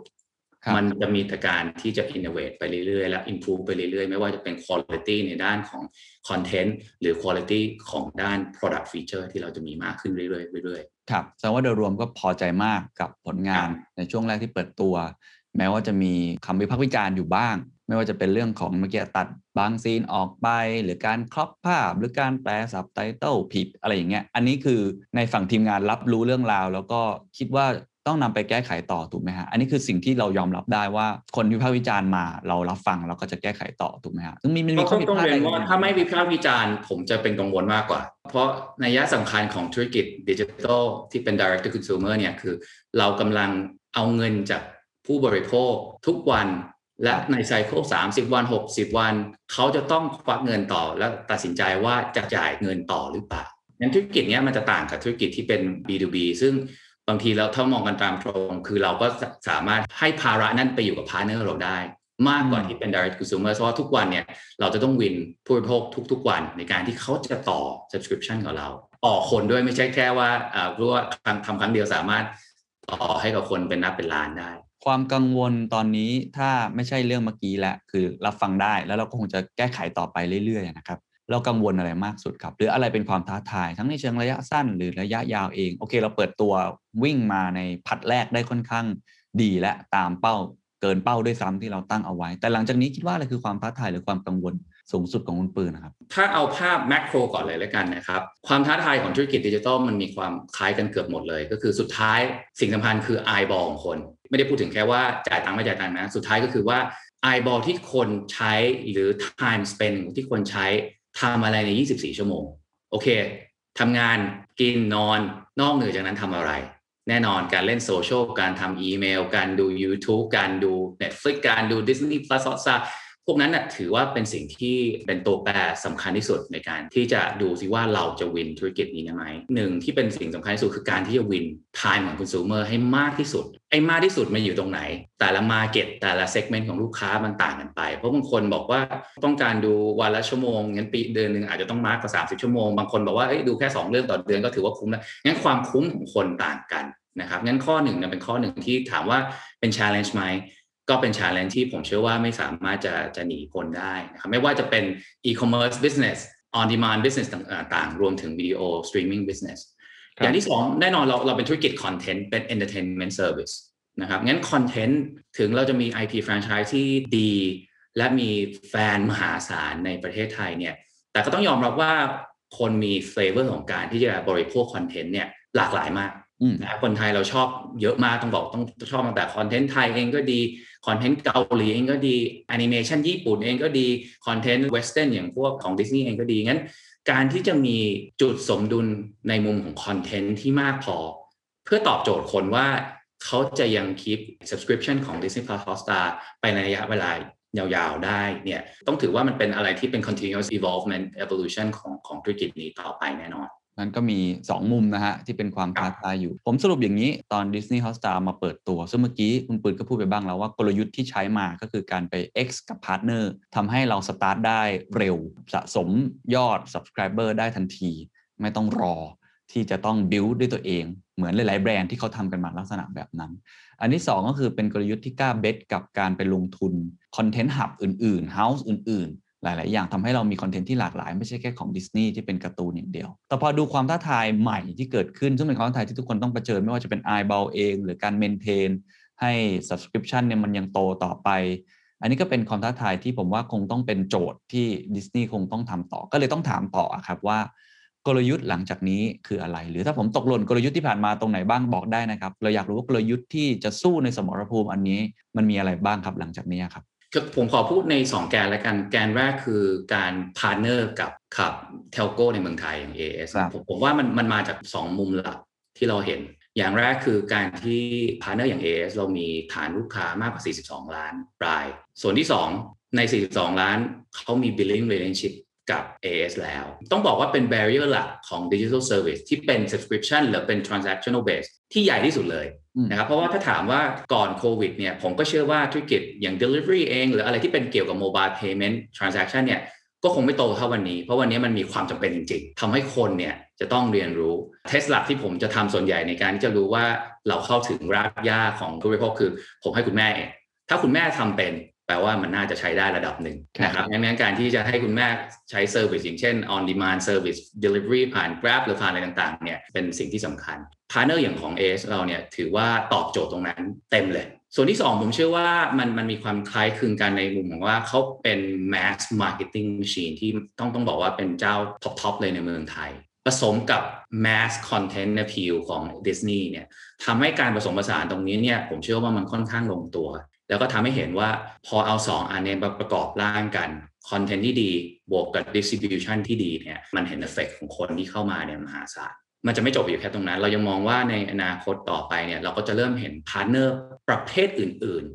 ครับมันจะมีแต่การที่จะ innovate ไปเรื่อยๆ และ improve ไปเรื่อยๆ ไม่ว่าจะเป็น quality ในด้านของ content หรือ quality ของด้าน product feature ที่เราจะมีมากขึ้นเรื่อยๆเรื่อยครับแสดงว่าโดยรวมก็พอใจมากกับผลงานครับในช่วงแรกที่เปิดตัว แม้ว่าจะมีคำวิพากษ์วิจารณ์อยู่บ้าง ไม่ว่าจะเป็นเรื่องของเมื่อกี้ตัดบางซีนออกไป หรือการครอปภาพ หรือการแปลซับไตเติลผิดอะไรอย่างเงี้ยอันนี้คือในฝั่งทีมงานรับรู้เรื่องราว แล้วก็คิดว่าต้องนำไปแก้ไขต่อถูกไหมฮะอันนี้คือสิ่งที่เรายอมรับได้ว่าคนวิพากษ์วิจารณ์มา เรารับฟังแล้วก็จะแก้ไขต่อถูกไหมฮะซึ่งมีมีข้อต้องผิดต้องพลาดเรีอะยไรว่าถ้าไม่วิพากษ์วิจารณ์ผมจะเป็นกังวลมากกว่า เพราะนัยยะสำคัญของธุรกิจดิจิทัลที่เป็น direct to consumer เนี่ยคือ เรากำลังเอาเงินจากผู้บริโภคทุกวัน และในไซเคิล30วัน60วัน เขาจะต้องควักเงินต่อแล้วตัดสินใจว่าจะจ่ายเงินต่อหรือเปล่างั้นธุรกิจเนี้ยมันจะต่างกับธุรกิจที่เป็น B2B ซึ่งบางทีเราถ้ามองกันตามตรง คือเราก็สามารถให้ภาระนั้นไปอยู่กับ partner เราได้ มากกว่าที่เป็น direct consumer เพราะว่าทุกวันเนี่ยเราจะต้อง win ผู้บริโภคทุก ๆ วันในการที่เขาจะต่อ subscription กับเรา ต่อคนด้วยไม่ใช่แค่ว่าอ่ารู้ว่าทำทำครั้งเดียวสามารถต่อให้กับคนเป็นนับเป็นล้านได้ ความกังวลตอนนี้ถ้าไม่ใช่เรื่องเมื่อกี้แหละคือรับฟังได้แล้วเราก็คงจะแก้ไขต่อไปเรื่อยๆนะครับเรากังวลอะไรมากสุดครับ หรืออะไรเป็นความท้าทาย ทั้งในเชิงระยะสั้นหรือระยะยาวเองโอเค เราเปิดตัววิ่งมาในพัดแรกได้ค่อนข้างดีและตามเป้าเกินเป้าด้วยซ้ำที่เราตั้งเอาไว้ แต่หลังจากนี้คิดว่าอะไรคือความท้าทายหรือความกังวล สูงสุดของคุณปืนนะครับ ถ้าเอาภาพแมกโรก่อนเลยแล้วกันนะครับ ความท้าทายของธุรกิจดิจิทัลมันมีความคล้ายกันเกือบหมดเลย ก็คือสุดท้ายสิ่งสำคัญคือ eyeball ของคน ไม่ได้พูดถึงแค่ว่าจ่ายตังค์ไม่จ่ายตังค์นะ สุดท้ายก็คือว่า eyeball ที่คนใช้หรือ time spend ที่คนใช้ทำอะไรใน 24 ชั่วโมง โอเคทำงานกินนอนนอกเหนือจากนั้นทำอะไร แน่นอนการเล่นโซเชียลการทำอีเมล การดู YouTube การดู Netflix การดู Disney Plus Hotstar พ วกนั้นนะถือว่าเป็นสิ่งที่เป็นตัวแปรสำคัญที่สุดในการที่จะดูซิว่าเราจะวินธุรกิจนี้ได้ไหมหนึ่งที่เป็นสิ่งสำคัญที่สุดคือการที่จะวิน time ของ consumer ให้มากที่สุด ไอ้มากที่สุดมันอยู่ตรงไหน แต่ละ market แต่ละ segment ของลูกค้ามันต่างกันไป เพราะบางคนบอกว่าต้องการดูวันละชั่วโมงงั้นปีเดือนหนึ่งอาจจะต้องมากกว่า30ชั่วโมงบางคนบอกว่าเอ้ดูแค่ 2 เรื่องต่อเดือนก็ถือว่าคุ้มแล้วงั้นความคุ้มของคนต่างกันนะครับงั้นข้อหนึ่งเนี่ยเป็นข้อหนึ่งที่ถามว่าเป็น challenge ไหม ก็เป็น challenge ที่ผมเชื่อว่าไม่สามารถจะจะหนีพ้นได้นะครับไม่ว่าจะเป็น e-commerce business on demand business ต่างๆ รวมถึง video streaming business ครับอย่างที่สองแน่นอนเราเราเป็นธุรกิจ content เป็น entertainment service นะครับงั้น content ถึงเราจะมี IP franchise ที่ดี และมีแฟนมหาศาลในประเทศไทยเนี่ยแต่ก็ต้องยอมรับว่าคนมี flavor ของการที่จะบริโภคคอนเทนต์เนี่ยหลากหลายมากอืมนะคนไทยเราชอบเยอะมากต้องบอกต้องชอบตั้งแต่คอนเทนต์ไทยเองก็ดี คอนเทนต์เกาหลีเองก็ดีแอนิเมชันญี่ปุ่นเองก็ดีคอนเทนต์ western อย่างพวกของดิสนีย์เองก็ดีงั้น การที่จะมีจุดสมดุลในมุมของคอนเทนต์ที่มากพอ เพื่อตอบโจทย์คนว่าเขาจะยังคีป subscription ของ Disney Plus Hotstar ไปในระยะเวลายาวๆได้เนี่ยต้องถือว่ามันเป็นอะไรที่เป็น continuous evolvement evolution ของของธุรกิจนี้ต่อไปแน่นอน นั้นก็มี 2 มุมนะฮะ ที่เป็นความท้าทายอยู่ ผมสรุปอย่างนี้ตอน Disney Hotstar มาเปิดตัว ซึ่งเมื่อกี้คุณปืนก็พูดไปบ้างแล้วว่ากลยุทธ์ที่ใช้มาก็คือการไป X กับ partner ทำให้เราสตาร์ทได้เร็ว สะสมยอด Subscriber ได้ทันที ไม่ต้องรอที่จะต้อง build ด้วยตัวเอง เหมือนหลาย ๆ แบรนด์ที่เขาทำกันมาลักษณะแบบนั้น อันที่ 2 ก็คือเป็นกลยุทธ์ที่กล้าเบสกับการไปลงทุนคอนเทนต์หับอื่น ๆ House อื่น ๆ หลาย ๆ อย่างทำให้เรามีคอนเทนต์ที่หลากหลาย ไม่ใช่แค่ของดิสนีย์ที่เป็นการ์ตูนอย่างเดียว แต่พอดูความท้าทายใหม่ที่เกิดขึ้น ซึ่งเป็นความท้าทายที่ทุกคนต้องเผชิญไม่ว่าจะเป็น i b a l เอง หรือการเมนเทนให้ subscription เนี่ยมันยังโตต่อไป อันนี้ก็เป็นความท้าทายที่ผมว่าคงต้องเป็นโจทย์ที่ดิสนีย์คงต้องทำต่อ ก็เลยต้องถามต่อครับว่ากลยุทธ์หลังจากนี้คืออะไร หรือถ้าผมตกหล่นกลยุทธ์ที่ผ่านมาตรงไหนบ้างบอกได้นะครับ เราอยากรู้ว่ากลยุทธ์ที่จะสู้ในสมรภูมิอันนี้มันมีอะไรบ้างครับหลังจากนี้ครับ ผมขอพูดใน 2 แกนแล้วกัน แกนแรกคือการพาร์เนอร์กับขับเทลโก้ในเมืองไทยอย่าง AS ผมผมว่ามันมันมาจาก 2 มุมหลักที่เราเห็น อย่างแรกคือการที่พาร์เนอร์อย่าง AS เรามีฐานลูกค้ามากกว่า 42 ล้านราย ส่วนที่ 2 ใน 42 ล้านเขามี billing relationship กับ AS แล้ว ต้องบอกว่าเป็น barrier หลักของ digital service ที่เป็น subscription หรือเป็น transactional base ที่ใหญ่ที่สุดเลย นะครับเพราะว่าถ้าถามว่าก่อนโควิดเนี่ยผมก็เชื่อว่าธุรกิจอย่าง delivery เอง หรืออะไรที่เป็นเกี่ยวกับ mobile payment transaction เนี่ยก็คงไม่โตเท่าวันนี้ เพราะวันนี้มันมีความจำเป็นจริงๆทำให้คนเนี่ยจะต้องเรียนรู้เทสลักที่ผมจะทำส่วนใหญ่ในการที่จะรู้ว่าเราเข้าถึงรากหญ้าของผู้บริโภคคือ ผมให้คุณแม่ถ้าคุณแม่ทำเป็น แปลว่ามันน่าจะใช้ได้ระดับหนึ่งนะครับงั้นการที่จะให้คุณแม่ใช้ service อย่างเช่น on demand service delivery ผ่าน Grab หรือผ่านอะไรต่างๆเนี่ยเป็นสิ่งที่สำคัญ partner อย่างของ AIS เราเนี่ยถือว่าตอบโจทย์ตรงนั้นเต็มเลย ส่วนที่ 2 ผมเชื่อว่ามันมันมีความคล้ายคลึงกันในมุมของว่าเขาเป็น mass marketing machine ที่ต้องต้องบอกว่าเป็นเจ้า top ๆเลยในเมืองไทยผสมกับ mass content appeal ของ Disney เนี่ยทำให้การผสมผสานตรงนี้เนี่ยผมเชื่อว่ามันค่อนข้างลงตัว แล้วก็ทำให้เห็นว่าพอเอา 2 อันนี้มาประกอบร่างกันคอนเทนต์ที่ดีบวกกับ distribution ที่ดีเนี่ยมันเห็นเอฟเฟกของคนที่เข้ามาเนี่ยมหาศาล มันจะไม่จบอยู่แค่ตรงนั้น เรายังมองว่าในอนาคตต่อไปเนี่ยเราก็จะเริ่มเห็น partner ประเภทอื่น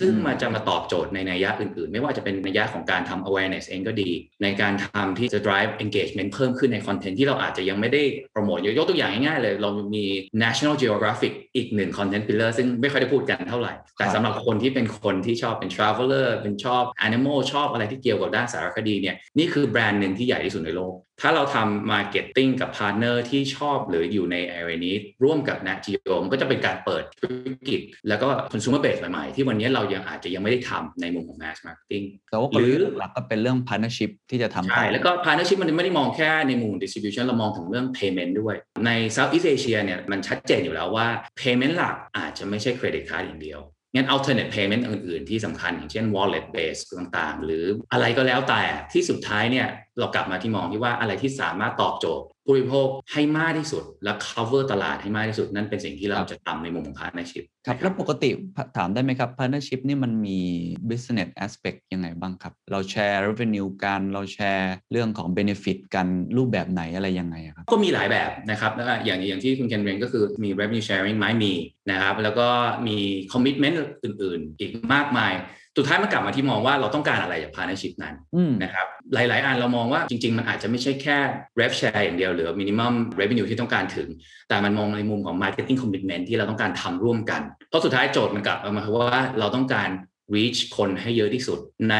ซึ่งมันจะมาตอบโจทย์ในนัยยะอื่น ๆ ไม่ว่าจะเป็นนัยยะของการทำ awareness เองก็ดี ในการทำที่จะ drive engagement เพิ่มขึ้นในคอนเทนต์ที่เราอาจจะยังไม่ได้โปรโมทยกตัวอย่างง่ายๆเลย เรามี national geographic อีกหนึ่ง content pillar ซึ่งไม่ค่อยได้พูดกันเท่าไหร่ แต่สำหรับคนที่เป็นคนที่ชอบเป็น traveler เป็นชอบ animal ชอบอะไรที่เกี่ยวกับด้านสารคดีเนี่ยนี่คือแบรนด์หนึ่งที่ใหญ่ที่สุดในโลก ถ้าเราทำ marketing กับ partner ที่ชอบหรืออยู่ใน area นี้ร่วมกับ Nat Geo มันก็จะเป็นการเปิดธุรกิจ แล้วก็ consumer base ใหม่ๆ ที่วันนี้เรายังอาจจะยังไม่ได้ทำในมุมของ mass marketing หรือหลักก็เป็นเรื่อง partnership ที่จะทำใช่แล้วก็ partnership มันไม่ได้มองแค่ในมุม distribution เรามองถึงเรื่อง payment ด้วย ใน Southeast Asia เนี่ยมันชัดเจนอยู่แล้วว่า payment หลักอาจจะไม่ใช่ credit card อย่างเดียวงั้น alternate payment อื่นๆ ที่สำคัญอย่างเช่น wallet base ต่างๆ หรืออะไรก็แล้วแต่ที่สุดท้ายเนี่ย เรากลับมาที่มองที่ว่าอะไรที่สามารถตอบโจทย์ผู้บริโภคให้มากที่สุด และ cover ตลาดให้มากที่สุด นั่นเป็นสิ่งที่เราจะทำในมุมของ partnership ครับแล้วปกติถามได้ไหมครับ partnership นี่มันมี business aspect ยังไงบ้างครับ เราแชร์ revenue กันเราแชร์เรื่องของ benefit กันรูปแบบไหนอะไรยังไงครับ ก็มีหลายแบบนะครับอย่างอย่างที่คุณเคนเรนก็คือมี revenue sharing ไหมมีนะครับแล้วก็มี commitment อื่น ๆ อีกมากมาย สุดท้ายมันกลับมาที่มองว่าเราต้องการอะไรจากพาร์เนอร์ชิพนั้นนะครับหลาย ๆ อันเรามองว่าจริง ๆ มันอาจจะไม่ใช่แค่ rev share อย่างเดียวหรือ minimum revenue ที่ต้องการถึง แต่มันมองในมุมของ marketing commitment ที่เราต้องการทำร่วมกัน เพราะสุดท้ายโจทย์มันกลับมาว่าเราต้องการ reach คนให้เยอะที่สุดใน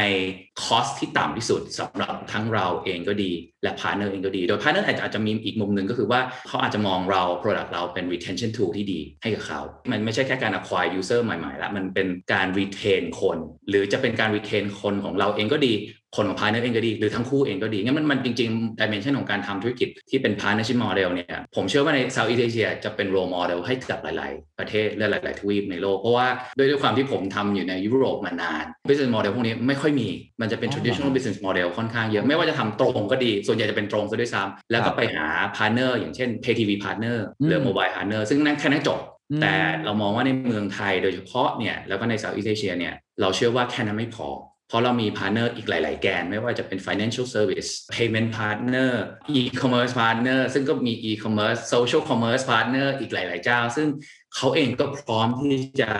cost ที่ต่ำที่สุดสำหรับทั้งเราเองก็ดีและ partner เองก็ดี โดย partner อาจจะมีอีกมุมหนึ่งก็คือว่าเขาอาจจะมองเรา product เราเป็น retention tool ที่ดีให้กับเขา มันไม่ใช่แค่การ acquire user ใหม่ๆแล้วมันเป็นการ retain คน หรือจะเป็นการ retain คนของเราเองก็ดี คนของ partner เองก็ดี หรือทั้งคู่เองก็ดีงั้นมันมันจริงๆ dimension ของการทำธุรกิจที่เป็น partnership model เนี่ย ผมเชื่อว่าใน Southeast Asia จะเป็น role model ให้กับหลาย ๆ ประเทศและหลาย ๆ ทวีปในโลก เพราะว่าด้วยด้วยความที่ผมทำอยู่ในยุโรปมานาน business model พวกนี้ไม่ค่อยมี มันจะเป็น traditional business model ค่อนข้างเยอะ ไม่ว่าจะทำตรงก็ดีส่วนใหญ่จะเป็นตรงซะด้วยซ้ำแล้วก็ไปหา partner อย่างเช่น pay TV partner หรือ mobile partner ซึ่งนั่นแค่นั้นจบแต่เรามองว่าในเมืองไทยโดยเฉพาะเนี่ยแล้วก็ใน Southeast Asia เนี่ยเราเชื่อว่าแค่นั้นไม่พอ เพราะเรามี partner อีกหลาย ๆ แกน ไม่ว่าจะเป็น financial service payment partner e-commerce partner ซึ่งก็มี e-commerce social commerce partner อีกหลาย ๆ เจ้า ซึ่งเขาเองก็พร้อมที่จะ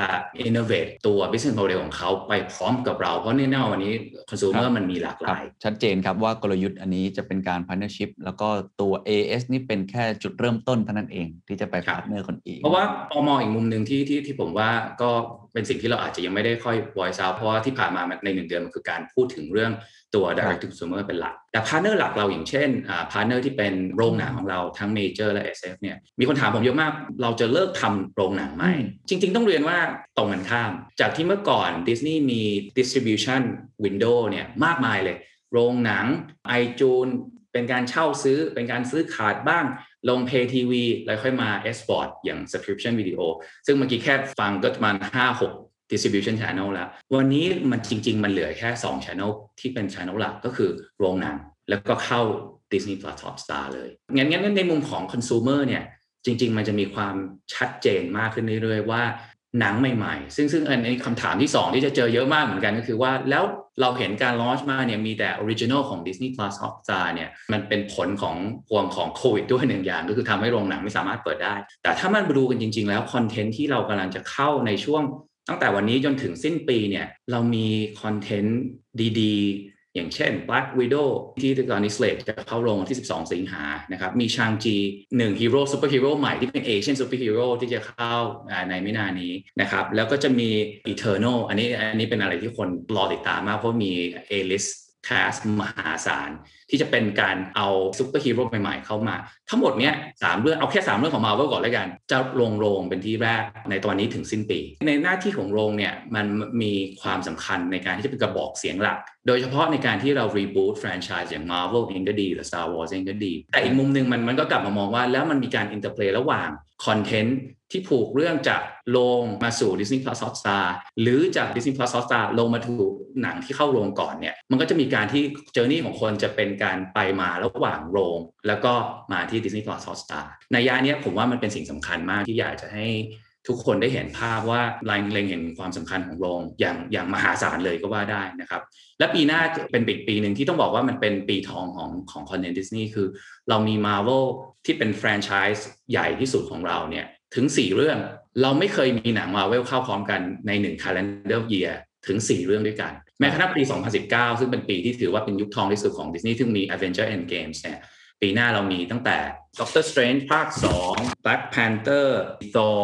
innovate ตัว business model ของเขาไปพร้อมกับเรา เพราะแน่นอนวันนี้ consumer มันมีหลากหลาย ชัดเจนครับว่ากลยุทธ์อันนี้จะเป็นการ partnership แล้วก็ตัว AS นี่เป็นแค่จุดเริ่มต้นเท่านั้นเองที่จะไป partner คนอื่นเพราะว่าพอมองอีกมุมหนึ่งที่ที่ที่ผมว่าก็เป็นสิ่งที่เราอาจจะยังไม่ได้ค่อย voice out เพราะว่าที่ผ่านมาในหนึ่งเดือนมันคือการพูดถึงเรื่อง ตัว direct to consumer เป็นหลัก แต่ partner หลักเราอย่างเช่น partner ที่เป็นโรงหนังของเราทั้ง major และ SF เนี่ยมีคนถามผมเยอะมาก เราจะเลิกทำโรงหนังไหม จริง ๆ ต้องเรียนว่าตรงกันข้าม จากที่เมื่อก่อนดิสนีย์มี distribution window เนี่ยมากมายเลย โรงหนังไอจูนเป็นการเช่าซื้อเป็นการซื้อขาดบ้างลง Pay TV แล้วค่อยมา S Sport อย่าง Subscription Video ซึ่งเมื่อกี้แค่ฟังก็ประมาณ5 6 distribution channel แล้ว วันนี้มันจริง ๆ มันเหลือแค่ 2 channel ที่เป็น channel หลักก็คือโรงหนัง แล้วก็เข้า Disney Plus Hotstar เลย งั้นงั้นในมุมของ consumer เนี่ย จริง ๆ มันจะมีความชัดเจนมากขึ้นเรื่อยๆว่าหนังใหม่ๆ ซึ่งซึ่งอันนี้คำถามที่ 2 ที่จะเจอเยอะมากเหมือนกันก็คือว่า แล้วเราเห็นการ launch มาเนี่ยมีแต่ original ของ Disney Plus Hotstar เนี่ยมันเป็นผลของพวงของโควิดด้วยหนึ่งอย่าง ก็คือทำให้โรงหนังไม่สามารถเปิดได้ แต่ถ้ามันดูกันจริง ๆ แล้ว คอนเทนต์ที่เรากำลังจะเข้าในช่วง ตั้งแต่วันนี้จนถึงสิ้นปีเนี่ยเรามีคอนเทนต์ดีๆ อย่างเช่น Black Widow ที่ตอนนี้ slated จะเข้าโรงวันที่ 12 สิงหานะครับมี Shang-Chi หนึ่งฮีโร่ซูเปอร์ฮีโร่ใหม่ที่เป็น Asian ซูเปอร์ฮีโร่ที่จะเข้าในไม่นานนี้นะครับแล้วก็จะมี Eternals อันนี้อันนี้เป็นอะไรที่คนรอติดตามมากเพราะมี A-list แคสมหาศาล ที่จะเป็นการเอาซุปเปอร์ฮีโร่ใหม่ๆ เข้ามา ทั้งหมดเนี้ยสามเรื่องเอาแค่ 3 เรื่องของมา r v e ก่อนแล้วกัน จะลงโรงเป็นที่แรกในตอนนี้ถึงสิ้นปี ในหน้าที่ของโรงเนี่ยมันมีความสำคัญในการที่จะเป็นกระบอกเสียงหลัก โดยเฉพาะในการที่เรา reboot แฟรนไชส์อย่าง Marvel เองก็ดี หรือ Star Wars เองก็ดี แต่อีกมุมหนึ่งมันมันก็กลับมามองว่าแล้วมันมีการ interplay ระหว่างคอนเทนต์ ที่ผูกเรื่องจากโรงมาสู่ Disney Plus Hotstar หรือจาก Disney Plus Hotstar ลงมาผูกหนังที่เข้าโรงก่อนเนี่ย มันก็จะมีการที่ journey ของคนจะเป็นการไปมาระหว่างโรง แล้วก็มาที่ Disney Plus Hotstar ในยานี้ผมว่ามันเป็นสิ่งสำคัญมากที่อยากจะให้ทุกคนได้เห็นภาพว่าลายเล็งเห็นความสำคัญของโรงอย่างอย่างมหาศาลเลยก็ว่าได้นะครับ และปีหน้าเป็นปีปีหนึ่งที่ต้องบอกว่ามันเป็นปีทองของของคอนเทนต์ดิสนีย์คือ เรามี Marvel ที่เป็นแฟรนไชส์ใหญ่ที่สุดของเราเนี่ย ถึง 4 เรื่อง เราไม่เคยมีหนัง Marvel เข้าพร้อมกันใน1 calendar year ถึง 4 เรื่องด้วยกัน แม้กระทั่งปี 2019 ซึ่งเป็นปีที่ถือว่าเป็นยุคทองที่สุดของดิสนีย์ที่มี Avenger Endgame เนี่ยปีหน้าเรามีตั้งแต่ Doctor Strange ภาค 2 Black Panther Thor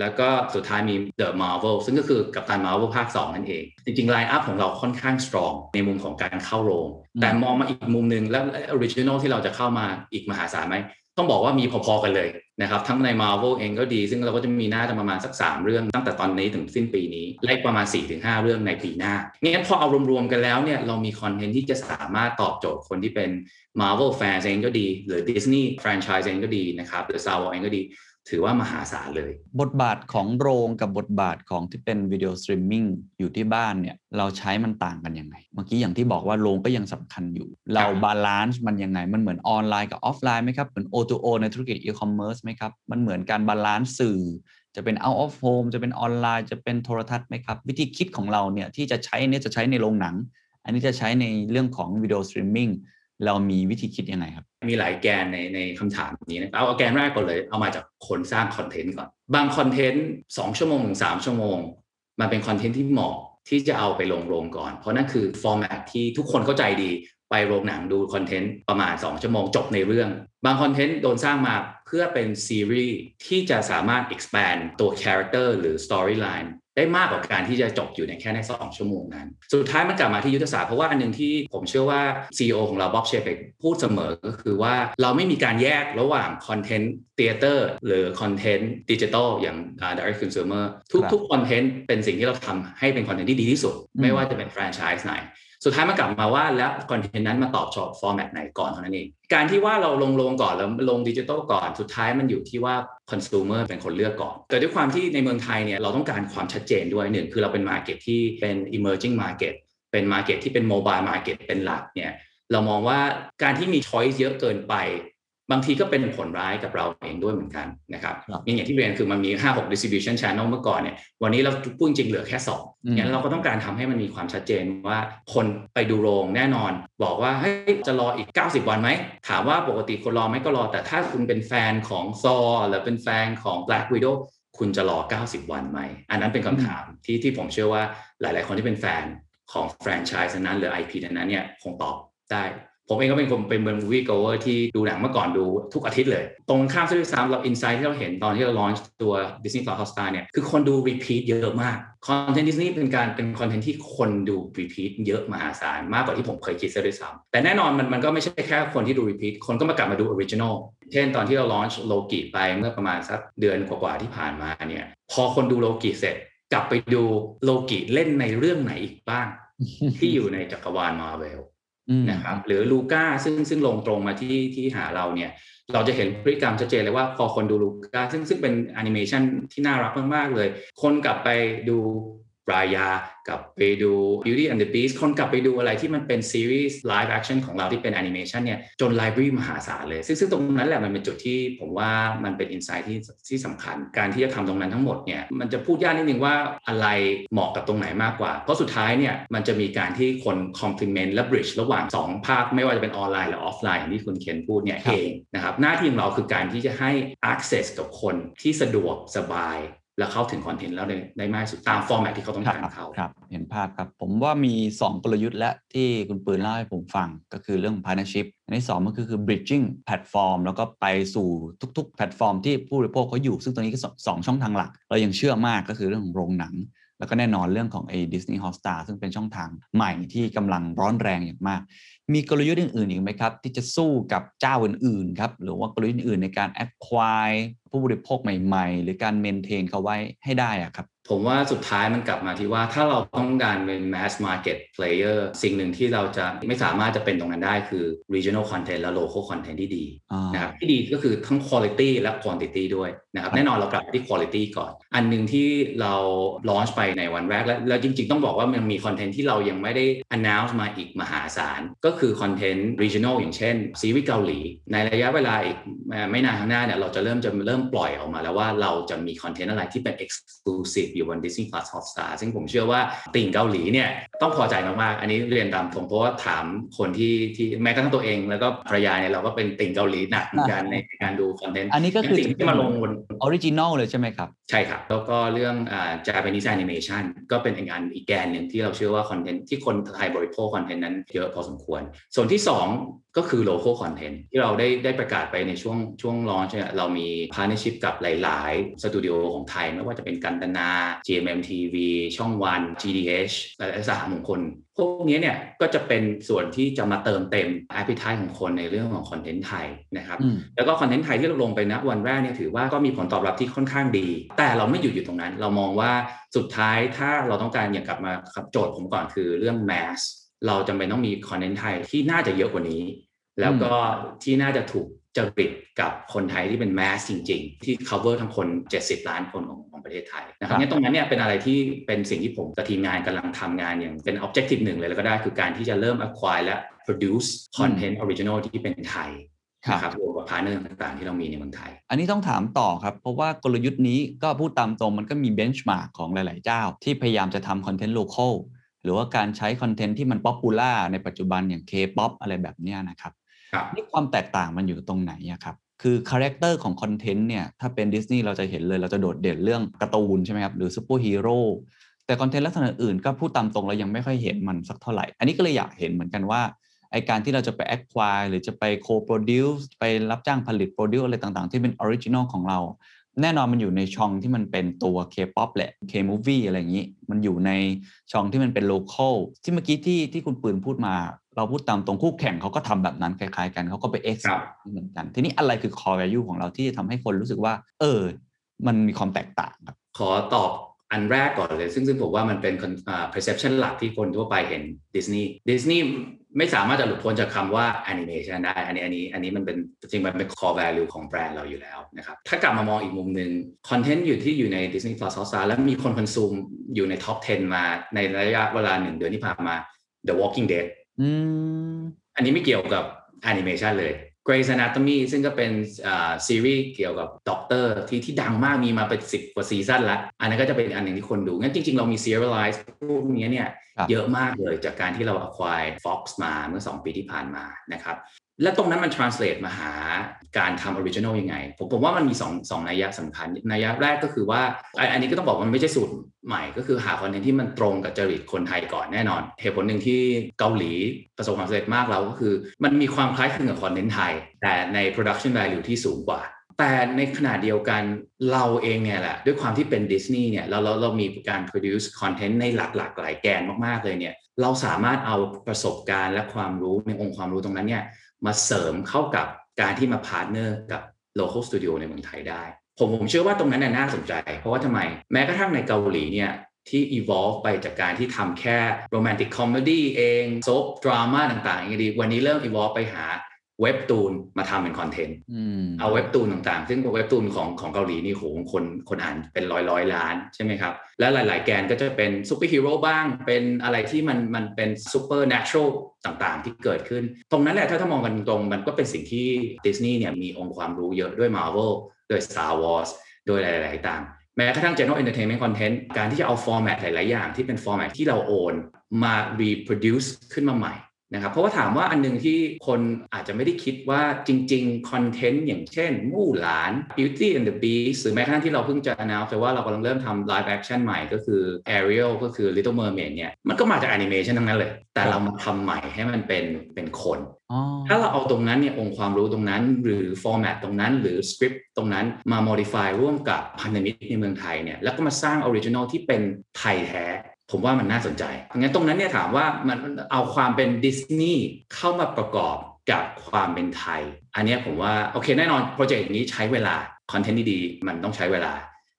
แล้วก็สุดท้ายมี The Marvels ซึ่งก็คือ Captain Marvel ภาค 2 นั่นเอง จริงๆ line-up ของเราค่อนข้าง strong ในมุมของการเข้าโรง แต่มองมาอีกมุมหนึ่งแล้ว original ที่เราจะเข้ามาอีกมหาศาลไหม ต้องบอกว่ามีพอๆกันเลยนะครับ ทั้งใน Marvel เองก็ดี ซึ่งเราก็จะมีน่าจะประมาณสัก 3 เรื่องตั้งแต่ตอนนี้ถึงสิ้นปีนี้และประมาณ 4-5 เรื่องในปีหน้างั้นพอเอารวมๆกันแล้วเนี่ยเรามีคอนเทนต์ที่จะสามารถตอบโจทย์คนที่เป็น Marvel fans เองก็ดี หรือ Disney franchise เองก็ดีนะครับหรือ Star Wars เองก็ดี ถือว่ามหาศาลเลย บทบาทของโรงกับบทบาทของที่เป็นวิดีโอสตรีมมิ่งอยู่ที่บ้านเนี่ยเราใช้มันต่างกันยังไง เมื่อกี้อย่างที่บอกว่าโรงก็ยังสำคัญอยู่ เรา balance มันยังไง มันเหมือนออนไลน์กับออฟไลน์ไหมครับ เหมือน O2O ในธุรกิจอีคอมเมิร์ซไหมครับ มันเหมือนการ balance สื่อ จะเป็น out of home จะเป็นออนไลน์จะเป็นโทรทัศน์ไหมครับ วิธีคิดของเราเนี่ยที่จะใช้เนี่ยจะใช้ในโรงหนัง อันนี้จะใช้ในเรื่องของวิดีโอสตรีมมิ่ง เรามีวิธีคิดยังไงครับ มีหลายแกนในในคำถามนี้นะเอาเอาแกนแรกก่อนเลย เอามาจากคนสร้างคอนเทนต์ก่อน บางคอนเทนต์2ชั่วโมงถึง3ชั่วโมง มันเป็นคอนเทนต์ที่เหมาะที่จะเอาไปลงโรงก่อน เพราะนั่นคือฟอร์แมตที่ทุกคนเข้าใจดีไปโรงหนังดูคอนเทนต์ประมาณ 2 ชั่วโมงจบในเรื่อง บางคอนเทนต์โดนสร้างมาเพื่อเป็นซีรีส์ที่จะสามารถ expand ตัว character หรือ storyline ได้มากกว่าการที่จะจบอยู่ในแค่ใน2ชั่วโมงนั้น สุดท้ายมันกลับมาที่ยุทธศาสตร์เพราะว่าอันหนึ่งที่ผมเชื่อว่า CEO ของเราบ๊อบเชฟเ k พูดเสมอก็คือว่าเราไม่มีการแยกระหว่างคอนเทนต์ theater หรือคอนเทนต์ดิจิทัลอย่าง direct consumer ทุกๆคอนเทนต์เป็นสิ่งที่เราทำให้เป็นคอนเทนต์ที่ดีที่สุด ไม่ว่าจะเป็นแฟรนไชส์ไหน สุดท้ายมันกลับมาว่าแล้วคอนเทนต์นั้นมาตอบโจทย์ฟอร์แมตไหนก่อนเท่านั้นเอง การที่ว่าเราลงโรงก่อนแล้วลงดิจิทัลก่อน สุดท้ายมันอยู่ที่ว่าคอน sumer เป็นคนเลือกก่อน แต่ด้วยความที่ในเมืองไทยเนี่ยเราต้องการความชัดเจนด้วยหนึ่งคือเราเป็นมาเก็ตที่เป็น emerging market เป็นมาเก็ตที่เป็น mobile market เป็นหลักเนี่ยเรามองว่าการที่มี choice เยอะเกินไป บางทีก็เป็นผลร้ายกับเราเองด้วยเหมือนกันนะครับครับอย่างที่เรียนคือมันมี 5 6 distribution channel เมื่อก่อนเนี่ยวันนี้เราพูดจริงเหลือแค่2อืมงั้นเราก็ต้องการทำให้มันมีความชัดเจนว่าคนไปดูโรงแน่นอน บอกว่าเฮ้ยจะรออีก 90 วันไหม ถามว่าปกติคนรอไหมก็รอ แต่ถ้าคุณเป็นแฟนของซอหรือเป็นแฟนของ Black Widow คุณจะรอ 90 วันไหม อันนั้นเป็นคำถามที่ที่ผมเชื่อว่าหลาย ๆ คนที่เป็นแฟนของแฟรนไชส์นั้นหรือ IP นั้นเนี่ยคงตอบได้ ผมเองก็เป็นคนเป็นเมือง moviegoer ที่ดูหนังเมื่อก่อนดูทุกอาทิตย์เลย ตรงข้ามซะด้วยซ้ำเรา insight ที่เราเห็นตอนที่เรา launch ตัว Disney Plus Hotstar เนี่ยคือคนดู repeat เยอะมากคอนเทนต์ดิสนีย์เป็นการเป็นคอนเทนต์ที่คนดู repeat เยอะมหาศาลมากกว่าที่ผมเคยคิดซะด้วยซ้ำแต่แน่นอนมันมันก็ไม่ใช่แค่คนที่ดู repeat คนก็มากลับมาดู originalเช่นตอนที่เรา launch Loki ไปเมื่อประมาณสักเดือนกว่าๆที่ผ่านมาเนี่ยพอคนดูโลกิเสร็จกลับไปดูโลกิเล่นในเรื่องไหนอีกบ้าง ที่อยู่ในจักรวาลมาเวลอืม นะครับหรือ Luca ซึ่งซึ่งลงตรงมาที่ที่หาเราเนี่ย เราจะเห็นพฤติกรรมชัดเจนเลยว่าพอคนดู Luca ซึ่งซึ่งเป็นแอนิเมชันที่น่ารักมาก ๆ เลย คนกลับไปดู Raya กลับไปดู Beauty and the Beast คนกลับไปดูอะไรที่มันเป็นซีรีส์ live action ของเราที่เป็นแอนิเมชันเนี่ยจน library มหาศาลเลย ซึ่งซึ่งตรงนั้นแหละมันเป็นจุดที่ผมว่ามันเป็น insight ที่ที่สำคัญ การที่จะทำตรงนั้นทั้งหมดเนี่ยมันจะพูดยากนิดนึงว่าอะไรเหมาะกับตรงไหนมากกว่า เพราะสุดท้ายเนี่ยมันจะมีการที่คน complement และ bridge ระหว่าง 2 ภาค ไม่ว่าจะเป็นออนไลน์หรือออฟไลน์อย่างที่คุณเคนพูดเนี่ยเองนะครับหน้าที่ของเราคือการที่จะให้ access กับคนที่สะดวกสบาย และเข้าถึงคอนเทนต์แล้วได้ได้มากที่สุดตามฟอร์แมตที่เขาต้องการเขาครับ เห็นภาพครับ ผมว่ามี 2 กลยุทธ์และที่คุณปืนเล่าให้ผมฟังก็คือเรื่อง partnership อันที่2มันก็คือ bridging platform แล้วก็ไปสู่ทุกๆ แพลตฟอร์มที่ผู้บริโภคเขาอยู่ ซึ่งตัวนี้ก็สองสองช่องทางหลัก เรายังเชื่อมากก็คือเรื่องของโรงหนัง แล้วก็แน่นอนเรื่องของไอ้ Disney Hotstar ซึ่งเป็นช่องทางใหม่ที่กำลังร้อนแรงอย่างมาก มีกลยุทธ์อื่นๆอีกไหมครับ ที่จะสู้กับเจ้าอื่นๆครับหรือว่ากลยุทธ์อื่นๆในการ acquire ผู้บริโภคใหม่ ๆ หรือการ maintain เขาไว้ให้ได้อะครับผมว่าสุดท้ายมันกลับมาที่ว่าถ้าเราต้องการเป็น mass market player สิ่งหนึ่งที่เราจะไม่สามารถจะเป็นตรงนั้นได้คือ regional content และ local content ที่ดีอ่านนะครับที่ดีก็คือทั้ง quality และ quantity ด้วยนะครับแน่นอนเรากลับไปที่ quality ก่อน อันหนึ่งที่เรา launch ไปในวันแรก และแล้วจริงๆ ต้องบอกว่ามันมีคอนเทนต์ที่เรายังไม่ได้ announce มาอีกมหาศาลก็คือคอนเทนต์ regional อย่างเช่น ซีรีส์เกาหลี ในระยะเวลาอีกไม่นานข้างหน้าเนี่ยเราจะเริ่มจะเริ่มปล่อยออกมาแล้วว่าเราจะมีคอนเทนต์อะไรที่เป็น exclusive อยู่บน Disney Plus Hotstar ซึ่งผมเชื่อว่าติ่งเกาหลีเนี่ยต้องพอใจมากๆ อันนี้เรียนตามตรงเพราะว่าถามคนที่ที่แม้กระทั่งตัวเอง แล้วก็ภรรยาเนี่ยเราก็เป็นติ่งเกาหลีหนักเหมือนกันในการดูคอนเทนต์อันนี้ก็คือสิ่งที่มาลงบน original เลยใช่ไหมครับ ใช่ครับ แล้วก็เรื่องอ่า Japanese animation ก็เป็นอีกงานอีกแกนหนึ่งที่เราเชื่อว่าคอนเทนต์ที่คนไทยบริโภคคอนเทนต์นั้นเยอะพอสมควรส่วนที่ 2 ก็คือ local content ที่เราได้ได้ประกาศไปในช่วงช่วง launch เนี่ยเรามี partnership กับหลาย ๆ สตูดิโอของไทย ไม่ว่าจะเป็นกันตนา GMM TV ช่องวัน GDH และสหมงคลพวกนี้เนี่ยก็จะเป็นส่วนที่จะมาเติมเต็ม appetite ของคนในเรื่องของคอนเทนต์ไทยนะครับอืมแล้วก็คอนเทนต์ไทยที่เราลงไปนะวันแรกเนี่ยถือว่าก็มีผลตอบรับที่ค่อนข้างดี แต่เราไม่หยุดอยู่ตรงนั้น เรามองว่าสุดท้ายถ้าเราต้องการอย่างกลับมาครับโจทย์ผมก่อนคือเรื่อง mass เราจำเป็นต้องมีคอนเทนต์ไทยที่น่าจะเยอะกว่านี้ แล้วก็ที่น่าจะถูกจริตกับคนไทยที่เป็น mass จริง ๆ ที่ cover ทั้งคน 70 ล้านคนของของประเทศไทยนะคครัรับบเนี่ยตรงนั้นเนี่ยเป็นอะไรที่เป็นสิ่งที่ผมกับทีมงานกำลังทำงานอย่างเป็น objective หนึ่งเลยแล้วก็ได้คือการที่จะเริ่ม acquire และ produce content original ที่เป็นไทยครับนะครับรวมกับ partner ต่างๆ ที่เรามีในเมืองไทย อันนี้ต้องถามต่อครับ เพราะว่ากลยุทธ์นี้ก็พูดตามตรงมันก็มี benchmark ของหลาย ๆ เจ้า ที่พยายามจะทำคอนเทนต์ local หรือว่าการใช้คอนเทนต์ที่มัน popular ในปัจจุบันอย่าง K-POP อะไรแบบเนี้ยนะครับครับนี่ความแตกต่างมันอยู่ตรงไหนอะครับคือ character ของคอนเทนต์เนี่ยถ้าเป็นดิสนีย์เราจะเห็นเลยเราจะโดดเด่นเรื่องการ์ตูนใช่ไหมครับหรือซูเปอร์ฮีโร่แต่คอนเทนต์ลักษณะอื่นก็พูดตามตรงเรายังไม่ค่อยเห็นมันสักเท่าไหร่ อันนี้ก็เลยอยากเห็นเหมือนกันว่าไอการที่เราจะไป acquire หรือจะไป co-produce ไปรับจ้างผลิต produce อะไรต่างๆ ที่เป็น original ของเรา แน่นอนมันอยู่ในช่องที่มันเป็นตัว K-POP แหละ K-movie อะไรอย่างนี้ มันอยู่ในช่องที่มันเป็น local ที่เมื่อกี้ที่ที่คุณปืนพูดมา เราพูดตามตรงคู่แข่งเขาก็ทำแบบนั้นคล้ายๆกันเขาก็ไป X ครับเหมือนกัน ทีนี้อะไรคือ core value ของเราที่จะทำให้คนรู้สึกว่า เออ มันมีความแตกต่างครับ ขอตอบ อันแรกก่อนเลย ซึ่งซึ่งผมว่ามันเป็น con- อ่า perception หลักที่คนทั่วไปเห็นดิสนีย์ดิสนีย์ไม่สามารถจะหลุดพ้นจากคำว่า animation ได้ อันนี้อันนี้อันนี้มันเป็นจริงๆมันเป็น core value ของแบรนด์เราอยู่แล้วนะครับ ถ้ากลับมามองอีกมุมหนึ่งคอนเทนต์อยู่ที่อยู่ใน Disney Plus Hotstar แล้วมีคน consumeอยู่ใน top 10 มาในระยะเวลาหนึ่งเดือนที่ผ่านมา The Walking Dead อืมอันนี้ไม่เกี่ยวกับแอนิเมชันเลย Grey's Anatomy ซึ่งก็เป็นอ่าซีรีส์เกี่ยวกับด็อกเตอร์ที่ที่ดังมากมีมาเป็นสิบกว่าซีซั่นแล้วอันนั้นก็จะเป็นอันหนึ่งที่คนดู งั้นจริง ๆ เรามี serialize พวกนี้เนี่ยครับเยอะมากเลยจากการที่เรา acquire Fox มาเมื่อ 2 ปีที่ผ่านมานะครับ และตรงนั้นมัน translate มาหาการทำ original ยังไง ผมผมว่ามันมี2งสองนัยยะสำคัญ นัยยะแรกก็คือว่า อันนี้ก็ต้องบอกมันไม่ใช่สูตรใหม่ ก็คือหาคอนเทนต์ที่มันตรงกับจริตคนไทยก่อนแน่นอน เหตุผลหนึ่งที่เกาหลีประสบความสำเร็จมากเราก็คือ มันมีความคล้ายคลึงกับคอนเทนต์ไทย แต่ใน production value ที่สูงกว่า แต่ในขณะเดียวกันเราเองเนี่ยแหละ ด้วยความที่เป็นดิสนีย์เนี่ยเราเราเรามีการ produce content ในหลากหลากหลายแกนมากๆเลยเนี่ยเราสามารถเอาประสบการณ์และความรู้ในองค์ความรู้ตรงนั้นเนี่ย มาเสริมเข้ากับการที่มา partner กับ local studio ในเมืองไทยได้ ผมผมเชื่อว่าตรงนั้นน่าสนใจ เพราะว่าทำไมแม้กระทั่งในเกาหลีเนี่ยที่ evolve ไปจากการที่ทำแค่ romantic comedy เอง soap ดราม่าต่างๆอย่างดีวันนี้เริ่ม evolve ไปหา เว็บตูนมาทำเป็นคอนเทนต์อืมเอาเว็บตูนต่างๆ ซึ่งเว็บตูนของของเกาหลีนี่โหคนคนอ่านเป็นร้อยร้อยล้านใช่ไหมครับ และหลาย ๆ แกนก็จะเป็นซูเปอร์ฮีโร่บ้าง เป็นอะไรที่มันมันเป็น supernatural ต่างๆ ที่เกิดขึ้น ตรงนั้นแหละถ้าถ้ามองกันตรงๆมันก็เป็นสิ่งที่ดิสนีย์เนี่ยมีองค์ความรู้เยอะด้วย Marvel ด้วย Star Wars โดยหลายๆต่างแม้กระทั่ง General Entertainment Content การที่จะเอา format หลาย ๆ อย่างที่เป็น format ที่เรา own มา reproduce ขึ้นมาใหม่ นะครับเพราะว่าถามว่าอันหนึงที่คนอาจจะไม่ได้คิดว่าจริงๆคอนเทนต์อย่างเช่น มู่หลาน Beauty and the Beast หรือแม้กระทั่งที่เราเพิ่งจะ announce ไปว่าเรากำลังเริ่มทำ live action ใหม่ก็คือ Ariel ก็คือ Little Mermaid เนี่ยมันก็มาจากแอนิเมชันทั้งนั้นเลย แต่เรามาทำใหม่ให้มันเป็นเป็นคนอ๋อถ้าเราเอาตรงนั้นเนี่ยองค์ความรู้ตรงนั้น หรือ format ตรงนั้น หรือสคริปต์ตรงนั้นมา modify ร่วมกับพันธมิตรในเมืองไทยเนี่ยแล้วก็มาสร้าง original ที่เป็นไทยแท้ ผมว่ามันน่าสนใจงั้นตรงนั้นเนี่ยถามว่ามันเอาความเป็นดิสนีย์เข้ามาประกอบกับความเป็นไทย อันนี้ผมว่าโอเคแน่นอนโปรเจกต์อย่างนี้ใช้เวลาคอนเทนต์ดีๆมันต้องใช้เวลา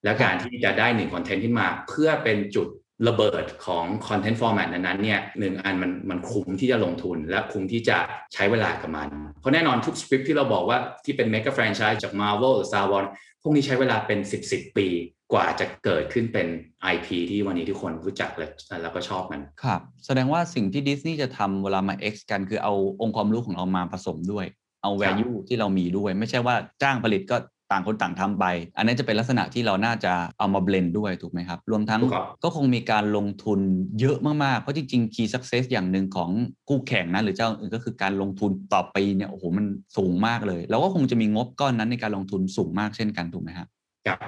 และการที่จะได้หนึ่งคอนเทนต์ขึ้นมา เพื่อเป็นจุดระเบิดของคอนเทนต์ฟอร์แมตนั้นๆเนี่ยหนึ่งอันมันมันคุ้มที่จะลงทุนและคุ้มที่จะใช้เวลากับมัน เพราะแน่นอนทุกสคริปที่เราบอกว่าที่เป็นเมกะแฟรนไชส์จาก Marvel หรือ Star Wars พวกนี้ใช้เวลาเป็น 10 10ปีกว่าจะเกิดขึ้นเป็น IP ที่วันนี้ทุกคนรู้จักและแล้วก็ชอบมัน ครับ แสดงว่าสิ่งที่ดิสนีย์จะทำเวลามา X กันคือเอาองค์ความรู้ของเรามาผสมด้วย เอา value ที่เรามีด้วย ไม่ใช่ว่าจ้างผลิตก็ต่างคนต่างทำไป อันนี้จะเป็นลักษณะที่เราน่าจะเอามาเบลนด้วยถูกไหมครับ รวมทั้งถูกครับก็คงมีการลงทุนเยอะมากๆ เพราะจริงๆ key success อย่างหนึ่งของคู่แข่งนะหรือเจ้าอื่นก็คือการลงทุนต่อปีเนี่ยโอ้โหมันสูงมากเลย เราก็คงจะมีงบก้อนนั้นในการลงทุนสูงมากเช่นกันถูกไหมครับครับ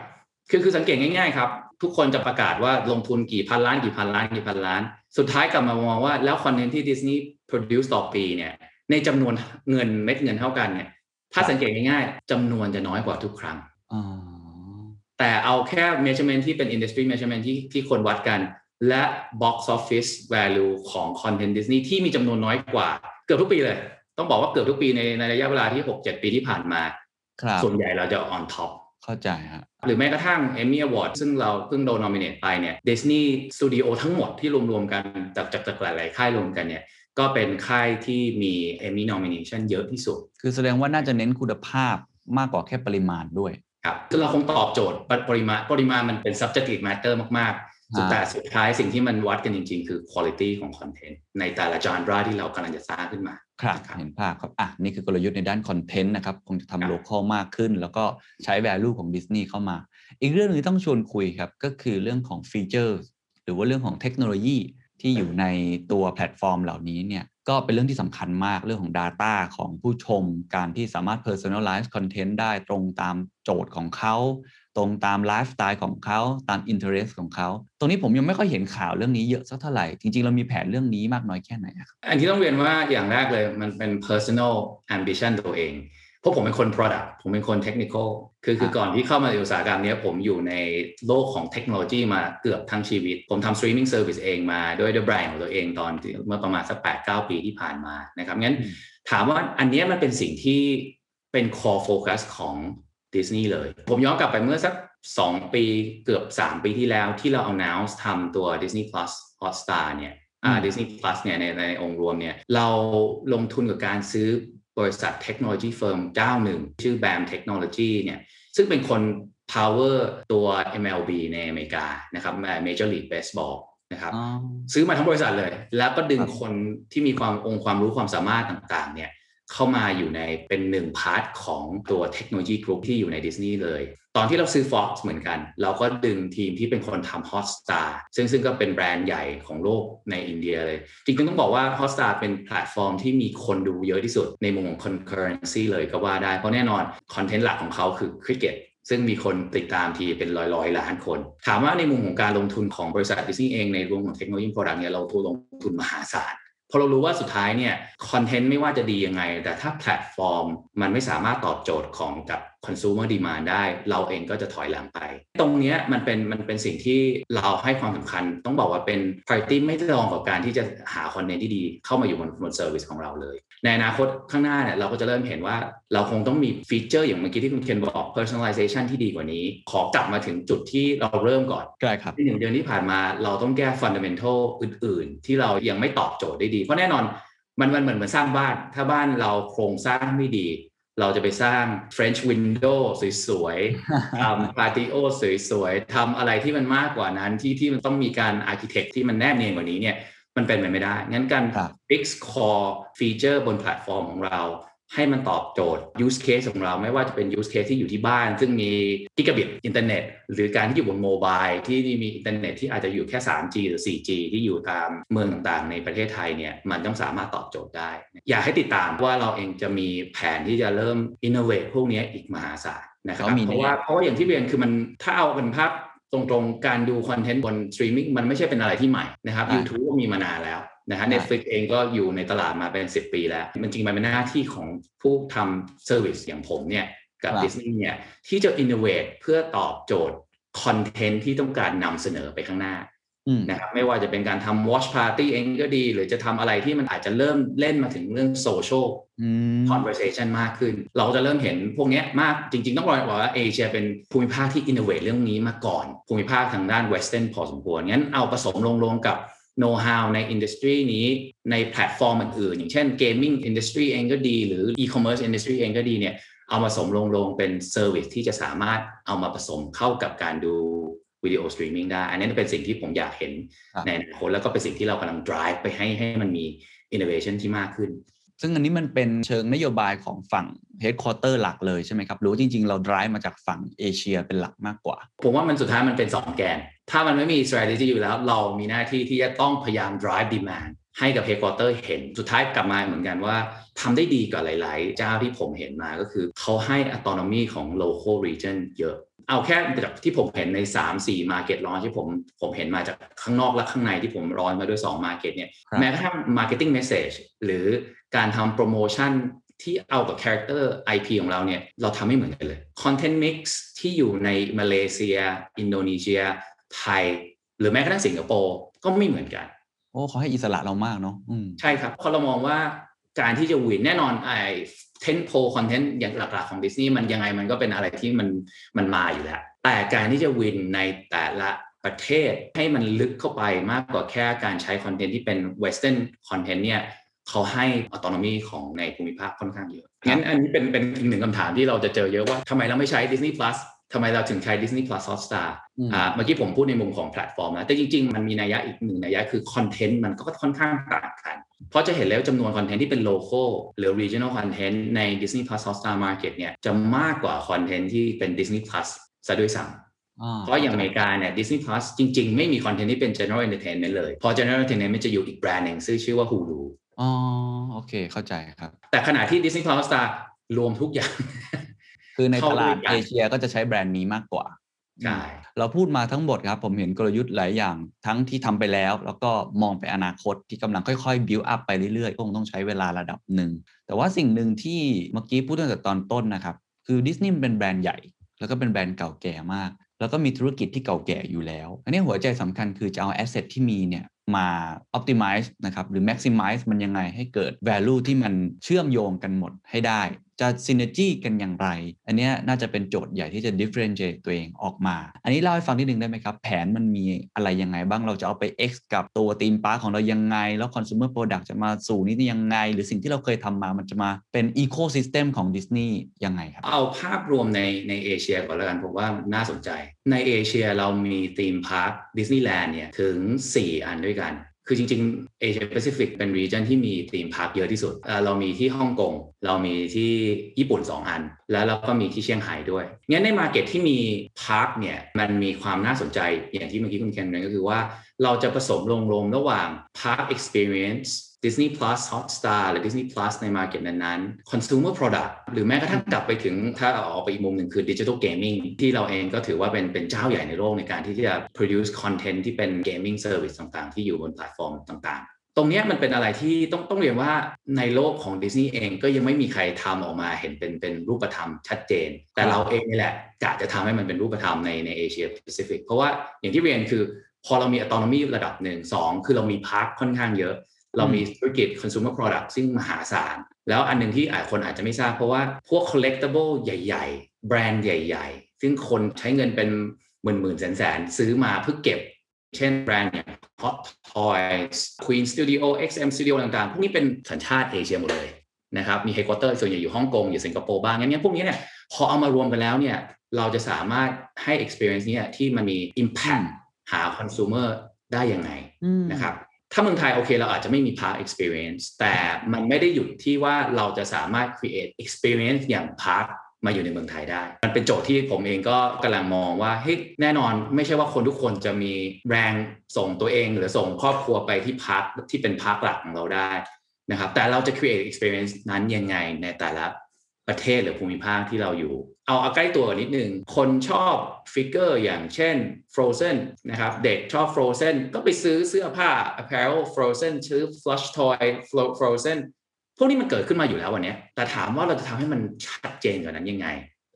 คือคือสังเกตง่ายๆครับทุกคนจะประกาศว่าลงทุนกี่พันล้านกี่พันล้านกี่พันล้าน สุดท้ายกลับมามองว่าแล้วคอนเทนต์ที่ดิสนีย์ produce ต่อปีเนี่ยในจำนวนเงินเม็ดเงินเท่ากันเนี่ยถ้าสังเกตง่ายๆจำนวนจะน้อยกว่าทุกครั้งอ๋อแต่เอาแค่ measurement ที่เป็น industry measurement ที่ที่คนวัดกัน และ box office value ของ content Disney ที่มีจำนวนน้อยกว่า เกือบทุกปีเลย ต้องบอกว่าเกือบทุกปีในในระยะเวลาที่ 6-7 ปีที่ผ่านมาครับส่วนใหญ่เราจะ on top เข้าใจฮะหรือแม้กระทั่ง Emmy Award ซึ่งเราเพิ่งโดน nominate ไปเนี่ย Disney Studio ทั้งหมดที่รวมๆกันจากจากจากหลายๆค่ายรวมกันเนี่ยก็เป็นค่ายที่มี Emmy nomination เยอะที่สุด คือแสดงว่าน่าจะเน้นคุณภาพมากกว่าแค่ปริมาณด้วยครับคือเราคงตอบโจทย์ปปริมาณปริมาณมันเป็น subjective matter มากๆสุดอ่าแต่สุดท้ายสิ่งที่มันวัดกันจริง ๆ คือ quality ของ content ในแต่ละ genre ที่เรากำลังจะสร้างขึ้นมา ครับครับเห็นภาพครับอะนี่คือกลยุทธ์ในด้านคอนเทนต์นะครับคงจะครัทำบ local มากขึ้น แล้วก็ใช้ value ของดิสนีย์เข้ามา อีกเรื่องหนึงที่ต้องชวนคุยครับ ก็คือเรื่องของฟีเจอร์หรือว่าเรื่องของเทคโนโลยีที่อยู่ในตัวแพลตฟอร์มเหล่านี้เนี่ยก็เป็นเรื่องที่สำคัญมากเรื่องของ Data ของผู้ชม การที่สามารถ personalize content ได้ตรงตามโจทย์ของเขา ตรงตามไลฟ์สไตล์ของเขาตาม interest ของเขา ตรงนี้ผมยังไม่ค่อยเห็นข่าวเรื่องนี้เยอะสักเท่าไหร่ จริง ๆ เรามีแผนเรื่องนี้มากน้อยแค่ไหนอะครับอันที่ต้องเรียนว่าอย่างแรกเลยมันเป็น personal ambition ตัวเอง เพราะผมเป็นคน product ผมเป็นคน technical คือคือก่อนที่เข้ามาในอุตสาหกรรมเนี้ยผมอยู่ในโลกของเทคโนโลยีมาเกือบทั้งชีวิต ผมทำ streaming service เองมาด้วยด้วยแบรนด์ของตัวเองตอนที่เมื่อประมาณสัก8 9ปีที่ผ่านมานะครับงั้นอืมถามว่าอันเนี้ยมันเป็นสิ่งที่เป็น core focus ของ ดิสนีย์เลย ผมย้อนกลับไปเมื่อสัก 2 ปีเกือบ 3 ปีที่แล้วที่เรา announce ทำตัว Disney Plus Hotstar เนี่ยอ่าอืม Disney Plus เนี่ยในในองค์รวมเนี่ยเราลงทุนกับการซื้อบริษัทเทคโนโลยี firm เจ้าหนึ่ง ชื่อ BAM Technology เนี่ยซึ่งเป็นคน power ตัว MLB ในอเมริกานะครับ Major League Baseball นะครับอ๋อซื้อมาทั้งบริษัทเลย แล้วก็ดึงครับคนที่มีความองค์ความรู้ความสามารถต่างๆเนี่ย เข้ามาอยู่ในเป็นหนึ่ง part ของตัวเทคโนโลยีกรุ๊ปที่อยู่ในดิสนีย์เลย ตอนที่เราซื้อ Fox เหมือนกัน เราก็ดึงทีมที่เป็นคนทำ Hotstar ซึ่งซึ่งก็เป็นแบรนด์ใหญ่ของโลกในอินเดียเลย จริงๆต้องบอกว่า Hotstar เป็นแพลตฟอร์มที่มีคนดูเยอะที่สุดในมุมของ concurrency เลยก็ว่าได้ เพราะแน่นอนคอนเทนต์หลักของเขาคือคริกเก็ตซึ่งมีคนติดตามทีเป็นร้อยร้อยล้านคน ถามว่าในมุมของการลงทุนของบริษัทดิสนีย์เองในรวมของเทคโนโลยี product เนี่ยเราทุลงทุนมหาศาล พอเรารู้ว่าสุดท้ายเนี่ยคอนเทนต์ไม่ว่าจะดียังไง แต่ถ้าแพลตฟอร์ม มันไม่สามารถตอบโจทย์ของกับคอน sumer demand ได้ เราเองก็จะถอยหลังไป ตรงนี้มันเป็นมันเป็นสิ่งที่เราให้ความสำคัญ ต้องบอกว่าเป็น priority ไม่รองกับการที่จะหาคอนเทนต์ที่ดีเข้ามาอยู่บนบน service ของเราเลย ในอนาคตข้างหน้าเนี่ยเราก็จะเริ่มเห็นว่าเราคงต้องมีฟีเจอร์อย่างเมื่อกี้ที่คุณเคนบอก personalization ที่ดีกว่านี้ ขอกลับมาถึงจุดที่เราเริ่มก่อนได้ครับในหนึ่งเดือนที่ผ่านมาเราต้องแก้ fundamental อื่น ๆ ที่เรายังไม่ตอบโจทย์ได้ดี เพราะแน่นอนมันมันเหมือนเหมือนสร้างบ้าน ถ้าบ้านเราโครงสร้างไม่ดี เราจะไปสร้าง French window สวยๆทำ patio สวยๆทำอะไรที่มันมากกว่านั้นที่ที่มันต้องมีการ architect ที่มันแนบเนียนกว่านี้เนี่ย มันเป็นไปไม่ได้ งั้นการครับ fix core feature บนแพลตฟอร์มของเรา ให้มันตอบโจทย์ use case ของเราไม่ว่าจะเป็น use case ที่อยู่ที่บ้าน ซึ่งมีกิกะบิตอินเทอร์เน็ตหรือการที่อยู่บน mobile ที่มีอินเทอร์เน็ตที่อาจจะอยู่แค่ 3G หรือ 4G ที่อยู่ตามเมืองต่างๆ ในประเทศไทยเนี่ยมันต้องสามารถตอบโจทย์ได้ อยากให้ติดตามว่าเราเองจะมีแผนที่จะเริ่ม innovate พวกนี้อีกมหาศาลนะครับก็มีเพราะว่าแน่เพราะว่าอย่างที่เรียนคือมันถ้าเอาเป็นภาพ ตรงๆ การดูคอนเทนต์บนสตรีมมิ่งมันไม่ใช่เป็นอะไรที่ใหม่นะครับอ่า YouTube ก็มีมานานแล้วนะฮะใช่ Netflix เองก็อยู่ในตลาดมาเป็น 10 ปีแล้ว มันจริงๆมันเป็นหน้าที่ของผู้ทำ service อย่างผมเนี่ยกับครับดิสนีย์เนี่ยที่จะ innovate เพื่อตอบโจทย์คอนเทนต์ที่ต้องการนำเสนอไปข้างหน้าอืม นะครับไม่ว่าจะเป็นการทำ watch party เองก็ดี หรือจะทำอะไรที่มันอาจจะเริ่มเล่นมาถึงเรื่อง social อืม conversation มากขึ้น เราจะเริ่มเห็นพวกเนี้ยมากจริง ๆ ต้องบอกว่าเอเชียเป็นภูมิภาคที่ innovate เรื่องนี้มาก่อน ภูมิภาคทางด้าน western พอสมควร งั้นเอาผสมลงๆกับ know how ใน industry นี้ในแพลตฟอร์มอื่นๆอย่างเช่น gaming industry เองก็ดี หรือ e-commerce industry เองก็ดีเนี่ยเอามาสมลงๆเป็น service ที่จะสามารถเอามาผสมเข้ากับการดู วิดีโอสตรีมมิ่งได้ อันนี้เป็นสิ่งที่ผมอยากเห็นครับในอนาคตแล้วก็เป็นสิ่งที่เรากำลัง drive ไปให้ให้มันมี innovation ที่มากขึ้น ซึ่งอันนี้มันเป็นเชิงนโยบายของฝั่ง headquarter หลักเลยใช่ไหมครับหรือว่าจริง ๆ เรา drive มาจากฝั่งเอเชียเป็นหลักมากกว่า ผมว่ามันสุดท้ายมันเป็น 2 แกน ถ้ามันไม่มี strategy อยู่แล้ว เรามีหน้าที่ที่จะต้องพยายาม drive demand ให้กับ headquarter เห็นสุดท้ายกลับมาเหมือนกันว่าทำได้ดีกว่าหลาย ๆ เจ้าที่ผมเห็นมาก็คือเขาให้ autonomy ของ local region เยอะ เอาแค่จากที่ผมเห็นใน 3-4 market launch ที่ผมผมเห็นมาจากข้างนอกและข้างในที่ผมร้อนมาด้วย 2 market เนี่ยครับแม้กระทั่ง marketing message หรือการทำโปรโมชั่นที่เอากับ character IP ของเราเนี่ยเราทำไม่เหมือนกันเลย content mix ที่อยู่ในมาเลเซีย อินโดนีเซีย ไทย หรือแม้กระทั่งสิงคโปร์ก็ไม่เหมือนกัน โอ้เขาให้อิสระเรามากเนาะอืมใช่ครับเพราะเรามองว่าการที่จะวินแน่นอนไอ้ tentpole คอนเทนต์อย่างหลักๆของดิสนีย์มันยังไงมันก็เป็นอะไรที่มันมันมาอยู่แล้ว แต่การที่จะ win ในแต่ละประเทศให้มันลึกเข้าไปมากกว่าแค่การใช้คอนเทนต์ที่เป็น western คอนเทนต์เนี่ยเขาให้ autonomy ของในภูมิภาคค่อนข้างเยอะงั้นอันนี้เป็นเป็นอีกหนึ่งคำถามที่เราจะเจอเยอะว่าทำไมเราไม่ใช้ Disney Plus ทำไมเราถึงใช้ Disney Plus Hotstar อืมอ่าเมื่อกี้ผมพูดในมุมของแพลตฟอร์มนะแต่จริง ๆ มันมีนัยยะอีกหนึ่งนัยยะคือคอนเทนต์มันก็ค่อนข้างต่างกัน เพราะจะเห็นแล้วจำนวนคอนเทนต์ที่เป็น local หรือ regional content ใน Disney Plus Hotstar Market เนี่ยจะมากกว่าคอนเทนต์ที่เป็น Disney Plus ซะด้วยซ้ำอ่าเพราะอย่างอเมริกาเนี่ย Disney Plus จริง ๆ ไม่มีคอนเทนต์ที่เป็น general entertainment เลยเพราะ general entertainment จะอยู่อีกแบรนด์หนึ่งซึ่งชื่อว่า Hulu อ๋อ โอเค เข้าใจครับ แต่ขณะที่ Disney Plus Hotstar รวมทุกอย่าง คือในเข้าตลาดด้วยกันเอเชียก็จะใช้แบรนด์นี้มากกว่าใช่เราพูดมาทั้งหมดครับ ผมเห็นกลยุทธ์หลายอย่างทั้งที่ทำไปแล้ว แล้วก็มองไปอนาคตที่กำลังค่อยๆ build up ไปเรื่อยๆคงต้องใช้เวลาระดับหนึ่ง แต่ว่าสิ่งหนึ่งที่เมื่อกี้พูดตั้งแต่ตอนต้นนะครับ คือดิสนีย์เป็นแบรนด์ใหญ่ แล้วก็เป็นแบรนด์เก่าแก่มาก แล้วก็มีธุรกิจที่เก่าแก่อยู่แล้ว อันนี้หัวใจสำคัญคือจะเอาแอสเซทที่มีเนี่ยมา optimize นะครับหรือ maximize มันยังไงให้เกิด value ที่มันเชื่อมโยงกันหมดให้ได้ จะ synergy กันอย่างไร อันนี้น่าจะเป็นโจทย์ใหญ่ที่จะ differentiate ตัวเองออกมา อันนี้เล่าให้ฟังนิดนึงได้ไหมครับ แผนมันมีอะไรยังไงบ้างเราจะเอาไป X กับตัวทีมพาร์คของเรายังไง แล้ว consumer product จะมาสู่นี้ยังไง หรือสิ่งที่เราเคยทำมามันจะมาเป็น ecosystem ของดิสนีย์ยังไงครับ เอาภาพรวมในในเอเชียก่อนแล้วกันผมว่าน่าสนใจ ในเอเชียเรามี theme park ดิสนีย์แลนด์เนี่ยถึง 4 อันด้วยกัน คือจริงๆเอเชียแปซิฟิกเป็น region ที่มี theme park เยอะที่สุด เรามีที่ฮ่องกง เรามีที่ญี่ปุ่น 2 อัน แล้วเราก็มีที่เซี่ยงไฮ้ด้วย งั้นใน market ที่มี park เนี่ย มันมีความน่าสนใจอย่างที่เมื่อกี้คุณเคนเรียนก็คือว่าเราจะผสมลงรวมระหว่าง park experience Disney Plus Hotstar หรือ Disney Plus ใน Market นั้นๆ Consumer Product หรือแม้กระทั่งกลับไปถึงถ้าเอาออกไปอีกมุมหนึ่งคือ Digital Gaming ที่เราเองก็ถือว่าเป็นเป็นเจ้าใหญ่ในโลกในการที่จะ produce content ที่เป็น gaming service ต่างๆ ที่อยู่บนแพลตฟอร์มต่างๆตรงนี้มันเป็นอะไรที่ต้องต้องเรียนว่าในโลกของดิสนีย์เองก็ยังไม่มีใครทำออกมาเห็นเป็นเป็นรูปธรรมชัดเจน แต่เราเองนี่แหละกะจะทำให้มันเป็นรูปธรรมในในเอเชียแปซิฟิกเพราะว่าอย่างที่เรียนคือพอเรามี autonomy ระดับหนึ่งสองคือเรามี park ค่อนข้างเยอะ เรามีธุรกิจ consumer product ซึ่งมหาศาล แล้วอันหนึ่งที่อาจคนอาจจะไม่ทราบเพราะว่าพวก collectible ใหญ่ ๆ แบรนด์ใหญ่ ๆ ซึ่งคนใช้เงินเป็นหมื่นหมื่นแสนแสนๆซื้อมาเพื่อเก็บ เช่นแบรนด์อย่าง Hot Toys Queen Studio XM Studio ต่างๆ พวกนี้เป็นสัญชาติเอเชียหมดเลยนะครับมีเฮดค q u เตอร์ส่วนใหญ่อยู่ฮ่องกงอยู่สิงคโปร์บ้างงั้นเนี่ยพวกนี้เนี่ยพอเอามารวมกันแล้วเนี่ยเราจะสามารถให้ experience เนี่ยที่มันมี impact หา consumer ได้ยังไงอืมนะครับ ถ้าเมืองไทยโอเค เราอาจจะไม่มี park experience แต่มันไม่ได้หยุดที่ว่าเราจะสามารถ create experience อย่าง park มาอยู่ในเมืองไทยได้ มันเป็นโจทย์ที่ผมเองก็กำลังมองว่าเฮ้ยแน่นอนไม่ใช่ว่าคนทุกคนจะมีแรงส่งตัวเอง หรือส่งครอบครัวไปที่ park ที่เป็น park หลักของเราได้นะครับแต่เราจะ create experience นั้นยังไงในแต่ละ ประเทศหรือภูมิภาคที่เราอยู่ เอาเอาใกล้ตัวนิดนึง คนชอบฟิกเกอร์อย่างเช่น Frozen นะครับ เด็กชอบ Frozen ก็ไปซื้อเสื้อผ้า apparel Frozen ซื้อ plush toy Fro- Frozen พวกนี้มันเกิดขึ้นมาอยู่แล้ววันเนี้ยแต่ถามว่าเราจะทำให้มันชัดเจนกว่านั้นยังไง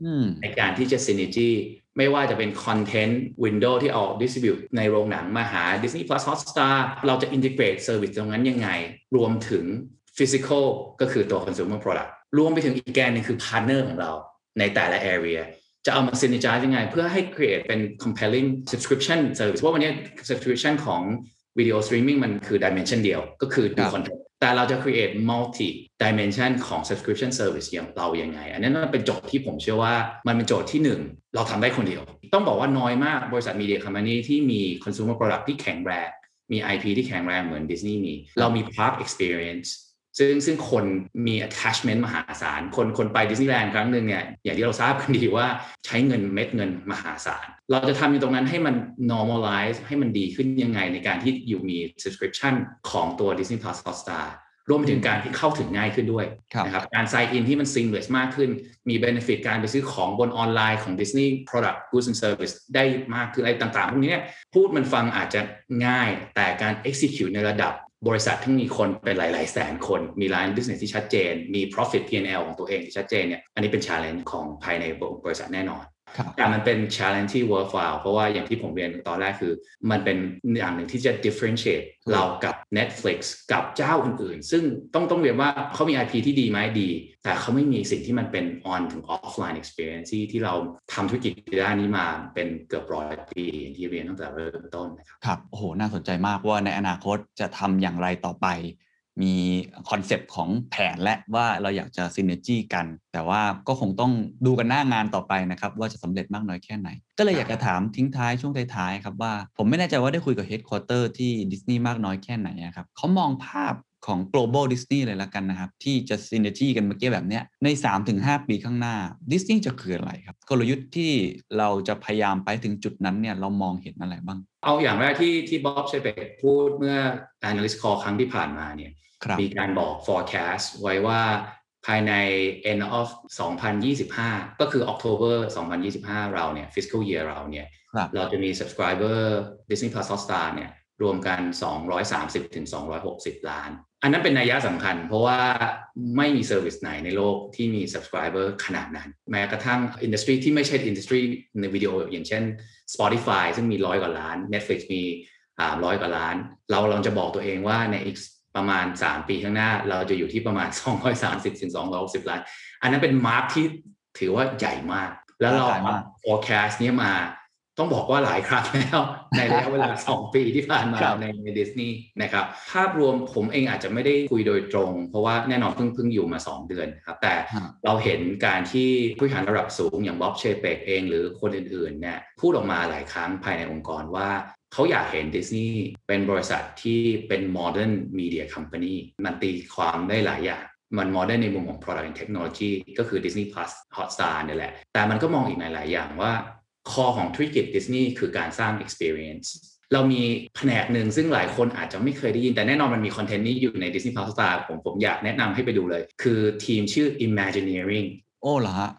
อืมในการที่จะ synergy ไม่ว่าจะเป็น content window ที่เอา distribute ในโรงหนังมาหา Disney Plus Hotstar เราจะ integrate service ตรงนั้นยังไง รวมถึง physical ก็คือตัว consumer product รวมไปถึงอีกแกนหนึงคือ partner ของเราในแต่ละ area จะเอามา synergize ยังไง เพื่อให้ create เป็น compelling subscription service เพราะวันนี้ subscription ของ video streaming มันคือ dimension เดียวก็คือดูครับ content แต่เราจะ create multi dimension ของ subscription service อย่างเรายังไง อันนั้นมันเป็นโจทย์ที่ผมเชื่อว่ามันเป็นโจทย์ที่หนึ่งเราทำได้คนเดียว ต้องบอกว่าน้อยมากบริษัท media company ที่มี consumer product ที่แข็งแรง มี IP ที่แข็งแรงเหมือนดิสนีย์มี เรามี park experience ซึ่งซึ่งคนมี attachment มหาศาล คนคนไปดิสนีย์แลนด์ครั้งหนึ่งเนี่ยอย่างที่เราทราบกันดีว่าใช้เงินเม็ดเงินมหาศาล เราจะทำอยู่ตรงนั้นให้มัน normalize ให้มันดีขึ้นยังไงในการที่อยู่มี subscription ของตัว Disney Plus Hotstar รวมไปถึงการที่เข้าถึงง่ายขึ้นด้วยครับนะครับการ sign in ที่มัน seamless มากขึ้น มี benefit การไปซื้อของบนออนไลน์ของ Disney product goods and service ได้มากขึ้นอะไรต่างๆ พวกนี้เนี่ยพูดมันฟังอาจจะง่ายแต่การ execute ในระดับ บริษัทที่มีคนเป็นหลาย ๆ แสนคน มีร้าน business ที่ชัดเจน มี profit P&L ของตัวเองที่ชัดเจนเนี่ย อันนี้เป็น challenge ของภายในบริษัทแน่นอน แต่มันเป็น challenge ที่ worthwhile เพราะว่าอย่างที่ผมเรียนตอนแรกคือ มันเป็นอย่างหนึ่งที่จะ differentiate เรากับ Netflix กับเจ้าอื่นๆ ซึ่งต้องต้องเรียนว่าเขามี IP ที่ดีไหมดี แต่เขาไม่มีสิ่งที่มันเป็น on ถึง offline experience ที่ที่เราทำธุรกิจด้านนี้มาเป็นเกือบร้อยปีอย่างที่เรียนตั้งแต่เริ่มต้นนะครับครับโอ้โหน่าสนใจมากว่าในอนาคตจะทำอย่างไรต่อไป มีคอนเซปต์ของแผนและว่าเราอยากจะ synergy กัน แต่ว่าก็คงต้องดูกันหน้างานต่อไปนะครับ ว่าจะสำเร็จมากน้อยแค่ไหน ก็เลยอยากจะถามทิ้งท้ายช่วงท้ายๆครับว่า ผมไม่แน่ใจว่าได้คุยกับ headquarter ที่ดิสนีย์มากน้อยแค่ไหนอะครับเขามองภาพ ของ global Disney เลยละกันนะครับ ที่จะ synergy กันเมื่อกี้แบบเนี้ยใน 3-5 ปีข้างหน้าดิสนีย์จะคืออะไรครับ กลยุทธ์ที่เราจะพยายามไปถึงจุดนั้นเนี่ยเรามองเห็นอะไรบ้าง เอาอย่างแรกที่ที่ Bob Chapek พูดเมื่อ analyst call ครั้งที่ผ่านมาเนี่ยครับมีการบอก forecast ไว้ว่าภายใน end of 2025 ก็คือ October 2025 เราเนี่ย fiscal year เราเนี่ยครับเราจะมี subscriber Disney Plus Hotstar เนี่ย รวมกัน 230ถึง260 ล้าน อันนั้นเป็นนัยยะสำคัญ เพราะว่าไม่มี service ไหนในโลกที่มี subscriber ขนาดนั้น แม้กระทั่ง industry ที่ไม่ใช่ industry ในวิดีโออย่างเช่น Spotify ซึ่งมีร้อยกว่าล้าน Netflix มีอ่าร้อยกว่าล้าน เราเราจะบอกตัวเองว่าในอีกประมาณ 3 ปีข้างหน้า เราจะอยู่ที่ประมาณ 230ถึง260 ล้าน อันนั้นเป็นมาร์คที่ถือว่าใหญ่มาก แล้วเราใหญ่มาก forecast เนี้ยมา ต้องบอกว่าหลายครั้งแล้วในระยะเวลา 2 ปีที่ผ่านมาครับในในดิสนีย์นะครับภาพรวมผมเองอาจจะไม่ได้คุยโดยตรง เพราะว่าแน่นอนเพิ่งเพิ่งอยู่มา 2 เดือนนะครับแต่ฮะเราเห็นการที่ผู้บริหารระดับสูงอย่างบ๊อบเชเปกเองหรือคนอื่นๆเนี่ยพูดออกมาหลายครั้งภายในองค์กรว่าเขาอยากเห็นดิสนีย์เป็นบริษัทที่เป็น modern media company มันตีความได้หลายอย่างมัน modern ในมุมของ product and technology ก็คือ Disney Plus Hotstar เนี่ยแหละ แต่มันก็มองอีกหลาย ๆ อย่างว่า คอของธุรกิจดิสนีย์คือการสร้าง experience เรามีแผนกหนึ่งซึ่งหลายคนอาจจะไม่เคยได้ยิน แต่แน่นอนมันมีคอนเทนต์นี้อยู่ใน Disney Plus Hotstar ผมผมอยากแนะนำให้ไปดูเลย คือทีมชื่อ Imagineering โอ้เหรอฮะ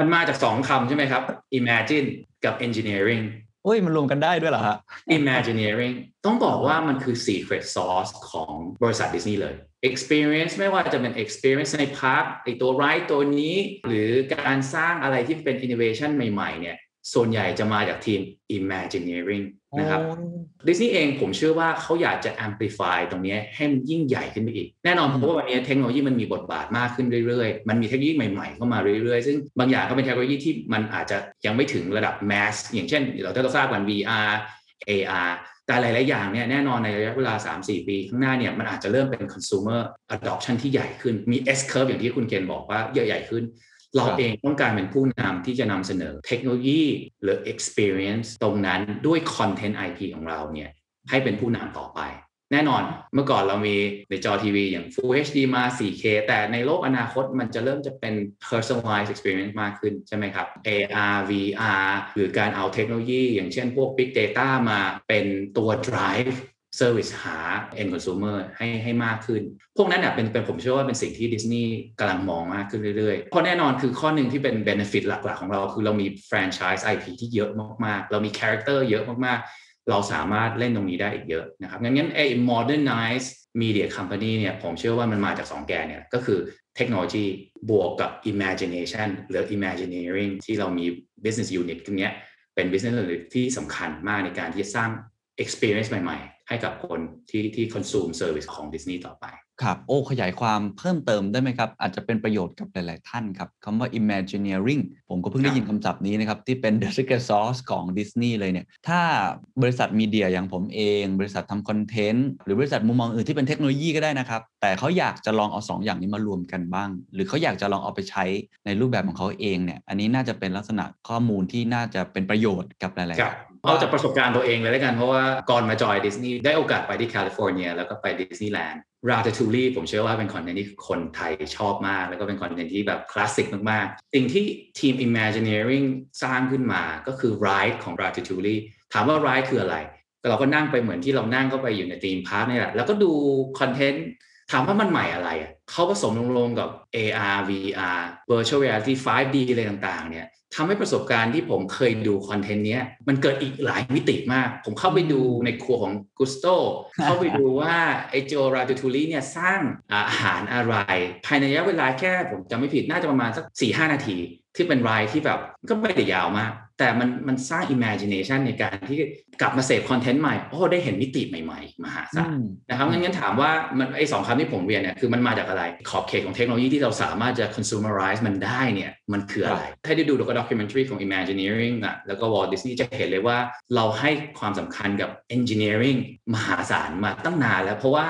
มันมาจากสองคำใช่ไหมครับ imagine กับ engineering โอ้ยมันรวมกันได้ด้วยเหรอฮะ Imagineering ต้องบอกว่ามันคือ secret sauce ของบริษัทดิสนีย์เลย experience ไม่ว่าจะเป็น experience ใน park ไอตัวไรตัวนี้ หรือการสร้างอะไรที่เป็น innovation ใหม่ ๆ เนี่ย ส่วนใหญ่จะมาจากทีม Imagineering นะครับดิสนีย์เองผมเชื่อว่าเขาอยากจะ amplify ตรงนี้ให้มันยิ่งใหญ่ขึ้นไปอีก แน่นอนเพราะว่าวันนี้เทคโนโลยีมันมีบทบาทมากขึ้นเรื่อยๆ มันมีเทคโนโลยีใหม่ๆเข้ามาเรื่อยๆ ซึ่งบางอย่างก็เป็นเทคโนโลยีที่มันอาจจะยังไม่ถึงระดับ mass อย่างเช่น เราจะต้องทราบกัน VR AR แต่หลาย ๆ อย่างเนี่ยแน่นอนในระยะเวลา 3-4 ปี ข้างหน้าเนี่ยมันอาจจะเริ่มเป็น consumer adoption ที่ใหญ่ขึ้นมี S curve อย่างที่คุณเคนบอกว่าใหญ่ๆขึ้น เราเองต้องการเป็นผู้นำที่จะนำเสนอเทคโนโลยีหรือ experience ตรงนั้นด้วย content IP ของเราเนี่ยให้เป็นผู้นำต่อไป แน่นอนเมื่อก่อนเรามีในจอทีวีอย่าง Full HD มา 4K แต่ในโลกอนาคตมันจะเริ่มจะเป็น personalized experience มากขึ้นใช่ไหมครับ AR VR หรือการเอาเทคโนโลยี อย่างเช่นพวก Big Data มาเป็นตัว drive service หา end consumer ให้ให้มากขึ้น พวกนั้นเนี่ยเป็นเป็นผมเชื่อว่าเป็นสิ่งที่ดิสนีย์กำลังมองมากขึ้นเรื่อยๆ เพราะแน่นอนคือข้อหนึ่งที่เป็น benefit หลักๆ ของเรา คือเรามี franchise IP ที่เยอะมากๆ เรามี character เยอะมากๆ เราสามารถเล่นตรงนี้ได้อีกเยอะนะครับงั้นงั้นไอ้ modernize media company เนี่ยผมเชื่อว่ามันมาจาก 2 แกนเนี่ยก็คือเทคโนโลยีบวกกับ imagination หรือ imagineering ที่เรามี business unit ตรงเนี้ยเป็น business unit ที่สำคัญมากในการที่จะสร้าง experience ใหม่ๆ ให้กับคนที่ที่ consume service ของ Disney ต่อไป ครับ โอ้ขยายความเพิ่มเติมได้ไหมครับ อาจจะเป็นประโยชน์กับหลาย ๆ ท่านครับคำว่า Imagineering ผมก็เพิ่งได้ยินคำศัพท์นี้นะครับ ที่เป็น The Secret Sauce ของ Disney เลยเนี่ย ถ้าบริษัทมีเดียอย่างผมเอง บริษัททำคอนเทนต์ หรือบริษัทมุมมองอื่นที่เป็นเทคโนโลยีก็ได้นะครับ แต่เขาอยากจะลองเอา 2 อย่างนี้มารวมกันบ้าง หรือเขาอยากจะลองเอาไปใช้ในรูปแบบของเขาเองเนี่ย อันนี้น่าจะเป็นลักษณะข้อมูลที่น่าจะเป็นประโยชน์กับหลายครับ เอาจากประสบการณ์ตัวเองเลยแล้วกัน เพราะว่าก่อนมาจอยดิสนีย์ได้โอกาสไปที่แคลิฟอร์เนีย แล้วก็ไปดิสนีย์แลนด์ราต a ทูลี่ผมเชื่อว่าเป็นคอนเทนต์ที่คนไทยชอบมาก แล้วก็เป็นคอนเทนต์ที่แบบคลาสสิกมาก ๆ สิ่งที่ทีม Imagineering สร้างขึ้นมาก็คือ Ride ของ Ratatouille ถามว่า Ride คืออะไร เราก็นั่งไปเหมือนที่เรานั่งเข้าไปอยู่ในธีมพาร์คนี่แหละแล้วก็ดูคอนเทนต์ ถามว่ามันใหม่อะไรอะเขาผสมลงๆกับ AR VR Virtual Reality 5D อะไรต่างๆ เนี่ยทำให้ประสบการณ์ที่ผมเคยดูคอนเทนต์เนี้ยมันเกิดอีกหลายมิติมาก ผมเข้าไปดูในครัวของกุสโตเข้าไปดูว่าไอ้เจ้า Ratatouille เนี่ยสร้างอาหารอะไร ภายในระยะเวลาแค่ผมจำไม่ผิดน่าจะประมาณสัก4-5หนาที ที่เป็นรายที่แบบก็ไม่ได้ยาวมาก แต่มันมันสร้าง imagination ในการที่กลับมาเสพคอนเทนต์ใหม่โอ้ได้เห็นมิติใหม่ๆ มหาศาลนะครับงั้นงั้นถามว่ามันไอ้สองคำที่ผมเรียนเนี่ยคือมันมาจากอะไร ขอบเขตของเทคโนโลยีที่เราสามารถจะ consumerize มันได้เนี่ยมันคืออะไร ถ้าได้ดูดูก็ documentary ของ Imagineering อะแล้วก็ Walt Disney จะเห็นเลยว่าเราให้ความสำคัญกับ engineering มหาศาลมาตั้งนานแล้วเพราะว่า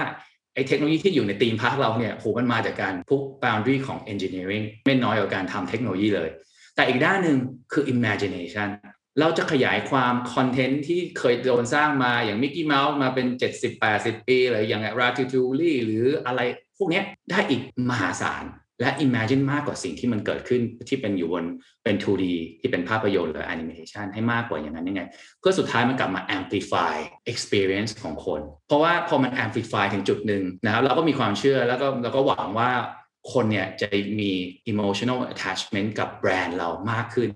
ไอ้เทคโนโลยีที่อยู่ในธีมพาร์คเราเนี่ยโหมันมาจากการพุก boundary ของ engineering ไม่น้อยกว่าการทำเทคโนโลยีเลย แต่อีกด้านหนึ่งคือ imagination เราจะขยายความคอนเทนต์ที่เคยโดนสร้างมาอย่างมิกกี้เมาส์มาเป็น 70-80 ปีหรืออย่างไร Ratatouille หรืออะไรพวกนี้ได้อีกมหาศาล และ imagine มากกว่าสิ่งที่มันเกิดขึ้นที่เป็นอยู่บนเป็น 2D ที่เป็นภาพยนตร์หรือ animation ให้มากกว่าอย่างนั้นยังไง เพื่อสุดท้ายมันกลับมา amplify experience ของคน เพราะว่าพอมัน amplify ถึงจุดหนึ่งนะครับเราก็มีความเชื่อแล้วก็เราก็หวังว่าคนเนี่ยจะมี emotional attachment กับแบรนด์เรามากขึ้น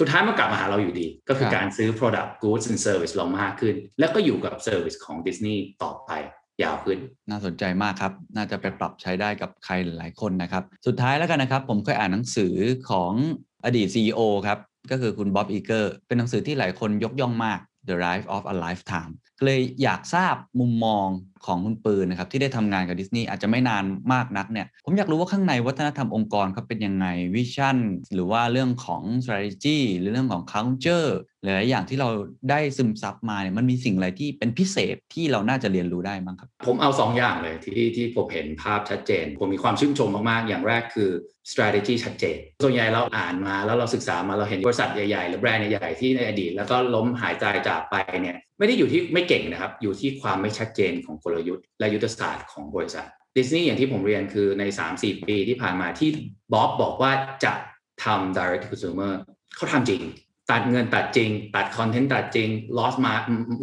สุดท้ายมันกลับมาหาเราอยู่ดี ก็คือการซื้อ product goods and service เรามากขึ้น แล้วก็อยู่กับ service ของ Disney ต่อไป ยาวขึ้น น่าสนใจมากครับ น่าจะไปปรับใช้ได้กับใครหลายคนนะครับ สุดท้ายแล้วกันนะครับ ผมเคยอ่านหนังสือของอดีต CEO ครับ ก็คือคุณบ๊อบ ไอเกอร์ เป็นหนังสือที่หลายคนยกย่องมาก The Ride of a Lifetime เลยอยากทราบมุมมองของคุณปืนนะครับที่ได้ทำงานกับดิสนีย์อาจจะไม่นานมากนักเนี่ยผมอยากรู้ว่าข้างในวัฒนธรรมองค์กรเขาเป็นยังไง vision หรือว่าเรื่องของ strategy หรือเรื่องของ culture หลายอย่างที่เราได้ซึมซับมาเนี่ยมันมีสิ่งอะไรที่เป็นพิเศษที่เราน่าจะเรียนรู้ได้บ้างครับ ผมเอา2อย่างเลยที่ที่ผมเห็นภาพชัดเจน ผมมีความชื่นชมมากๆ อย่างแรกคือ strategy ชัดเจน ส่วนใหญ่เราอ่านมาแล้วเราศึกษามาเราเห็นบริษัทใหญ่ๆ หรือแบรนด์ใหญ่ๆ ที่ในอดีต แล้วก็ล้มหายใจจากไปเนี่ย ไม่ได้อยู่ที่ไม่เก่งนะครับ อยู่ที่ความไม่ชัดเจนของกลยุทธ์และยุทธศาสตร์ของบริษัทดิสนีย์อย่างที่ผมเรียนคือใน 3-4 ปีที่ผ่านมาที่บ๊อบบอกว่าจะทำ direct consumer เขาทำจริง ตัดเงินตัดจริง ตัดคอนเทนต์ตัดจริง loss มา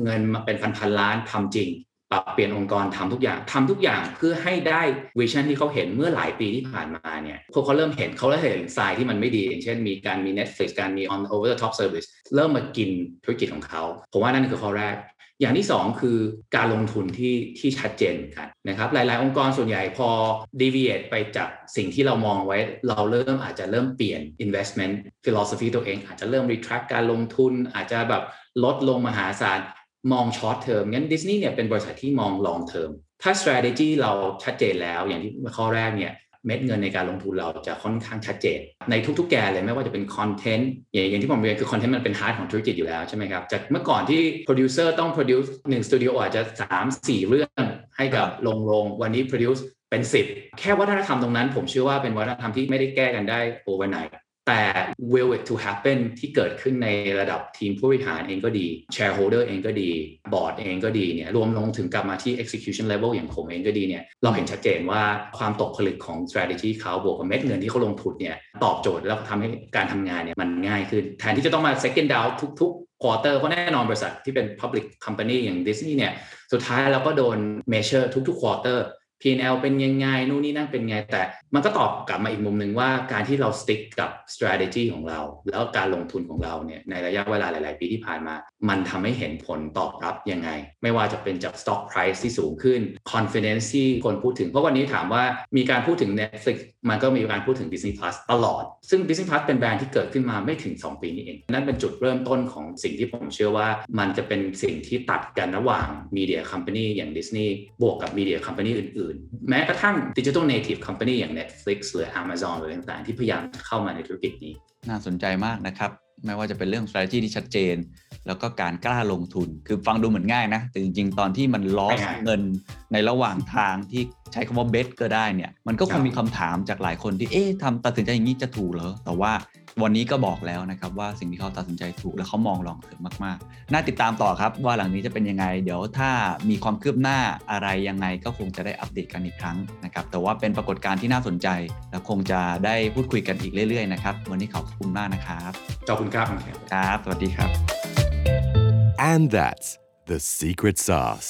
เงินมาเป็นพันพันล้านทำจริง ปรับเปลี่ยนองค์กรทำทุกอย่างทำทุกอย่างเพื่อให้ได้วิชั่นที่เขาเห็นเมื่อหลายปีที่ผ่านมาเนี่ยพวกเขาเริ่มเห็นเขาเริ่มเห็นทรายที่มันไม่ดีอย่างเช่นมีการมี Netflix การมี on over the top service เริ่มมากินธุรกิจของเขาผมว่านั่นคือข้อแรก อย่างที่ 2 คือการลงทุนที่ที่ชัดเจนกันนะครับหลาย ๆ องค์กรส่วนใหญ่พอ deviate ไปจากสิ่งที่เรามองไว้ เราเริ่มอาจจะเริ่มเปลี่ยน investment philosophy ตัวเอง อาจจะเริ่ม retract การลงทุนอาจจะแบบลดลงมหาศาล มอง short term งั้นดิสนีย์เนี่ยเป็นบริษัทที่มอง long term ถ้า strategy เราชัดเจนแล้วอย่างที่ข้อแรกเนี่ยเม็ดเงินในการลงทุนเราจะค่อนข้างชัดเจน ในทุกๆแกนเลยไม่ว่าจะเป็นคอนเทนต์อย่างที่ผมเรียนคือคอนเทนต์มันเป็น heart ของธุรกิจอยู่แล้วใช่ไหมครับจากเมื่อก่อนที่โปรดิวเซอร์ต้อง produce หนึ่งสตูดิโออาจจะ 3 4 เรื่องให้กับลงโรงวันนี้ produce เป็น 10 แค่วัฒนธรรมตรงนั้น ผมเชื่อว่าเป็นวัฒนธรรมที่ไม่ได้แก้กันได้ overnight แต่ will it to happen ที่เกิดขึ้นในระดับทีมผู้บริหารเองก็ดี shareholder เองก็ดีบอร์ดเองก็ดีเนี่ยรวมลงถึงกลับมาที่ execution level อย่างผมเองก็ดีเนี่ยเราเห็นชัดเจนว่าความตกผลึกของ strategy เขาบวกกับเม็ดเงินที่เขาลงทุนเนี่ยตอบโจทย์แล้วทำให้การทำงานเนี่ยมันง่ายขึ้น แทนที่จะต้องมา second down ทุกๆ quarter เพราะแน่นอนบริษัทที่เป็น public company อย่าง Disney เนี่ย สุดท้ายเราก็โดน measure ทุกๆ quarter P&L เป็นยังไงนู่นนี่นั่นเป็นไง แต่มันก็ตอบกลับมาอีกมุมหนึ่งว่าการที่เรา stick กับ strategy ของเรา แล้วการลงทุนของเราเนี่ยในระยะเวลาหลาย ๆ ปีที่ผ่านมา มันทำให้เห็นผลตอบรับยังไง ไม่ว่าจะเป็นจาก stock price ที่สูงขึ้น confidence ที่คนพูดถึง เพราะวันนี้ถามว่ามีการพูดถึง Netflix มันก็มีการพูดถึง Disney Plus ตลอด ซึ่ง Disney Plus เป็นแบรนด์ที่เกิดขึ้นมาไม่ถึง 2 ปีนี้เอง นั่นเป็นจุดเริ่มต้นของสิ่งที่ผมเชื่อว่า มันจะเป็นสิ่งที่ตัดกันระหว่าง media company อย่าง Disney บวกกับ media company อื่นๆแม้กระทั่ง digital native company อย่าง Netflix หรือ Amazon หรือต่างๆ ที่พยายามจะเข้ามาในธุรกิจนี้ น่าสนใจมากนะครับ ไม่ว่าจะเป็นเรื่อง strategy ที่ชัดเจน แล้วก็การกล้าลงทุน คือฟังดูเหมือนง่ายนะ แต่จริงๆ ตอนที่มัน loss ไม่ง่ายเงินในระหว่างทางที่ใช้คำว่า bet ก็ได้เนี่ย มันก็คครังบมีคำถามจากหลายคนที่ เอ๊ะทำตัดสินใจอย่างนี้จะถูกเหรอ แต่ว่า วันนี้ก็บอกแล้วนะครับว่าสิ่งที่เขาตัดสินใจถูกและเขามองลองเถิดมากๆ น่าติดตามต่อครับว่าหลังนี้จะเป็นยังไง เดี๋ยวถ้ามีความคืบหน้าอะไรยังไงก็คงจะได้อัปเดตกันอีกครั้งนะครับแต่ว่าเป็นปรากฏการณ์ที่น่าสนใจ และคงจะได้พูดคุยกันอีกเรื่อยๆนะครับวันนี้ขอบคุณมากนะครับขอบคุณครับครับสวัสดีครับ And that's the secret sauce.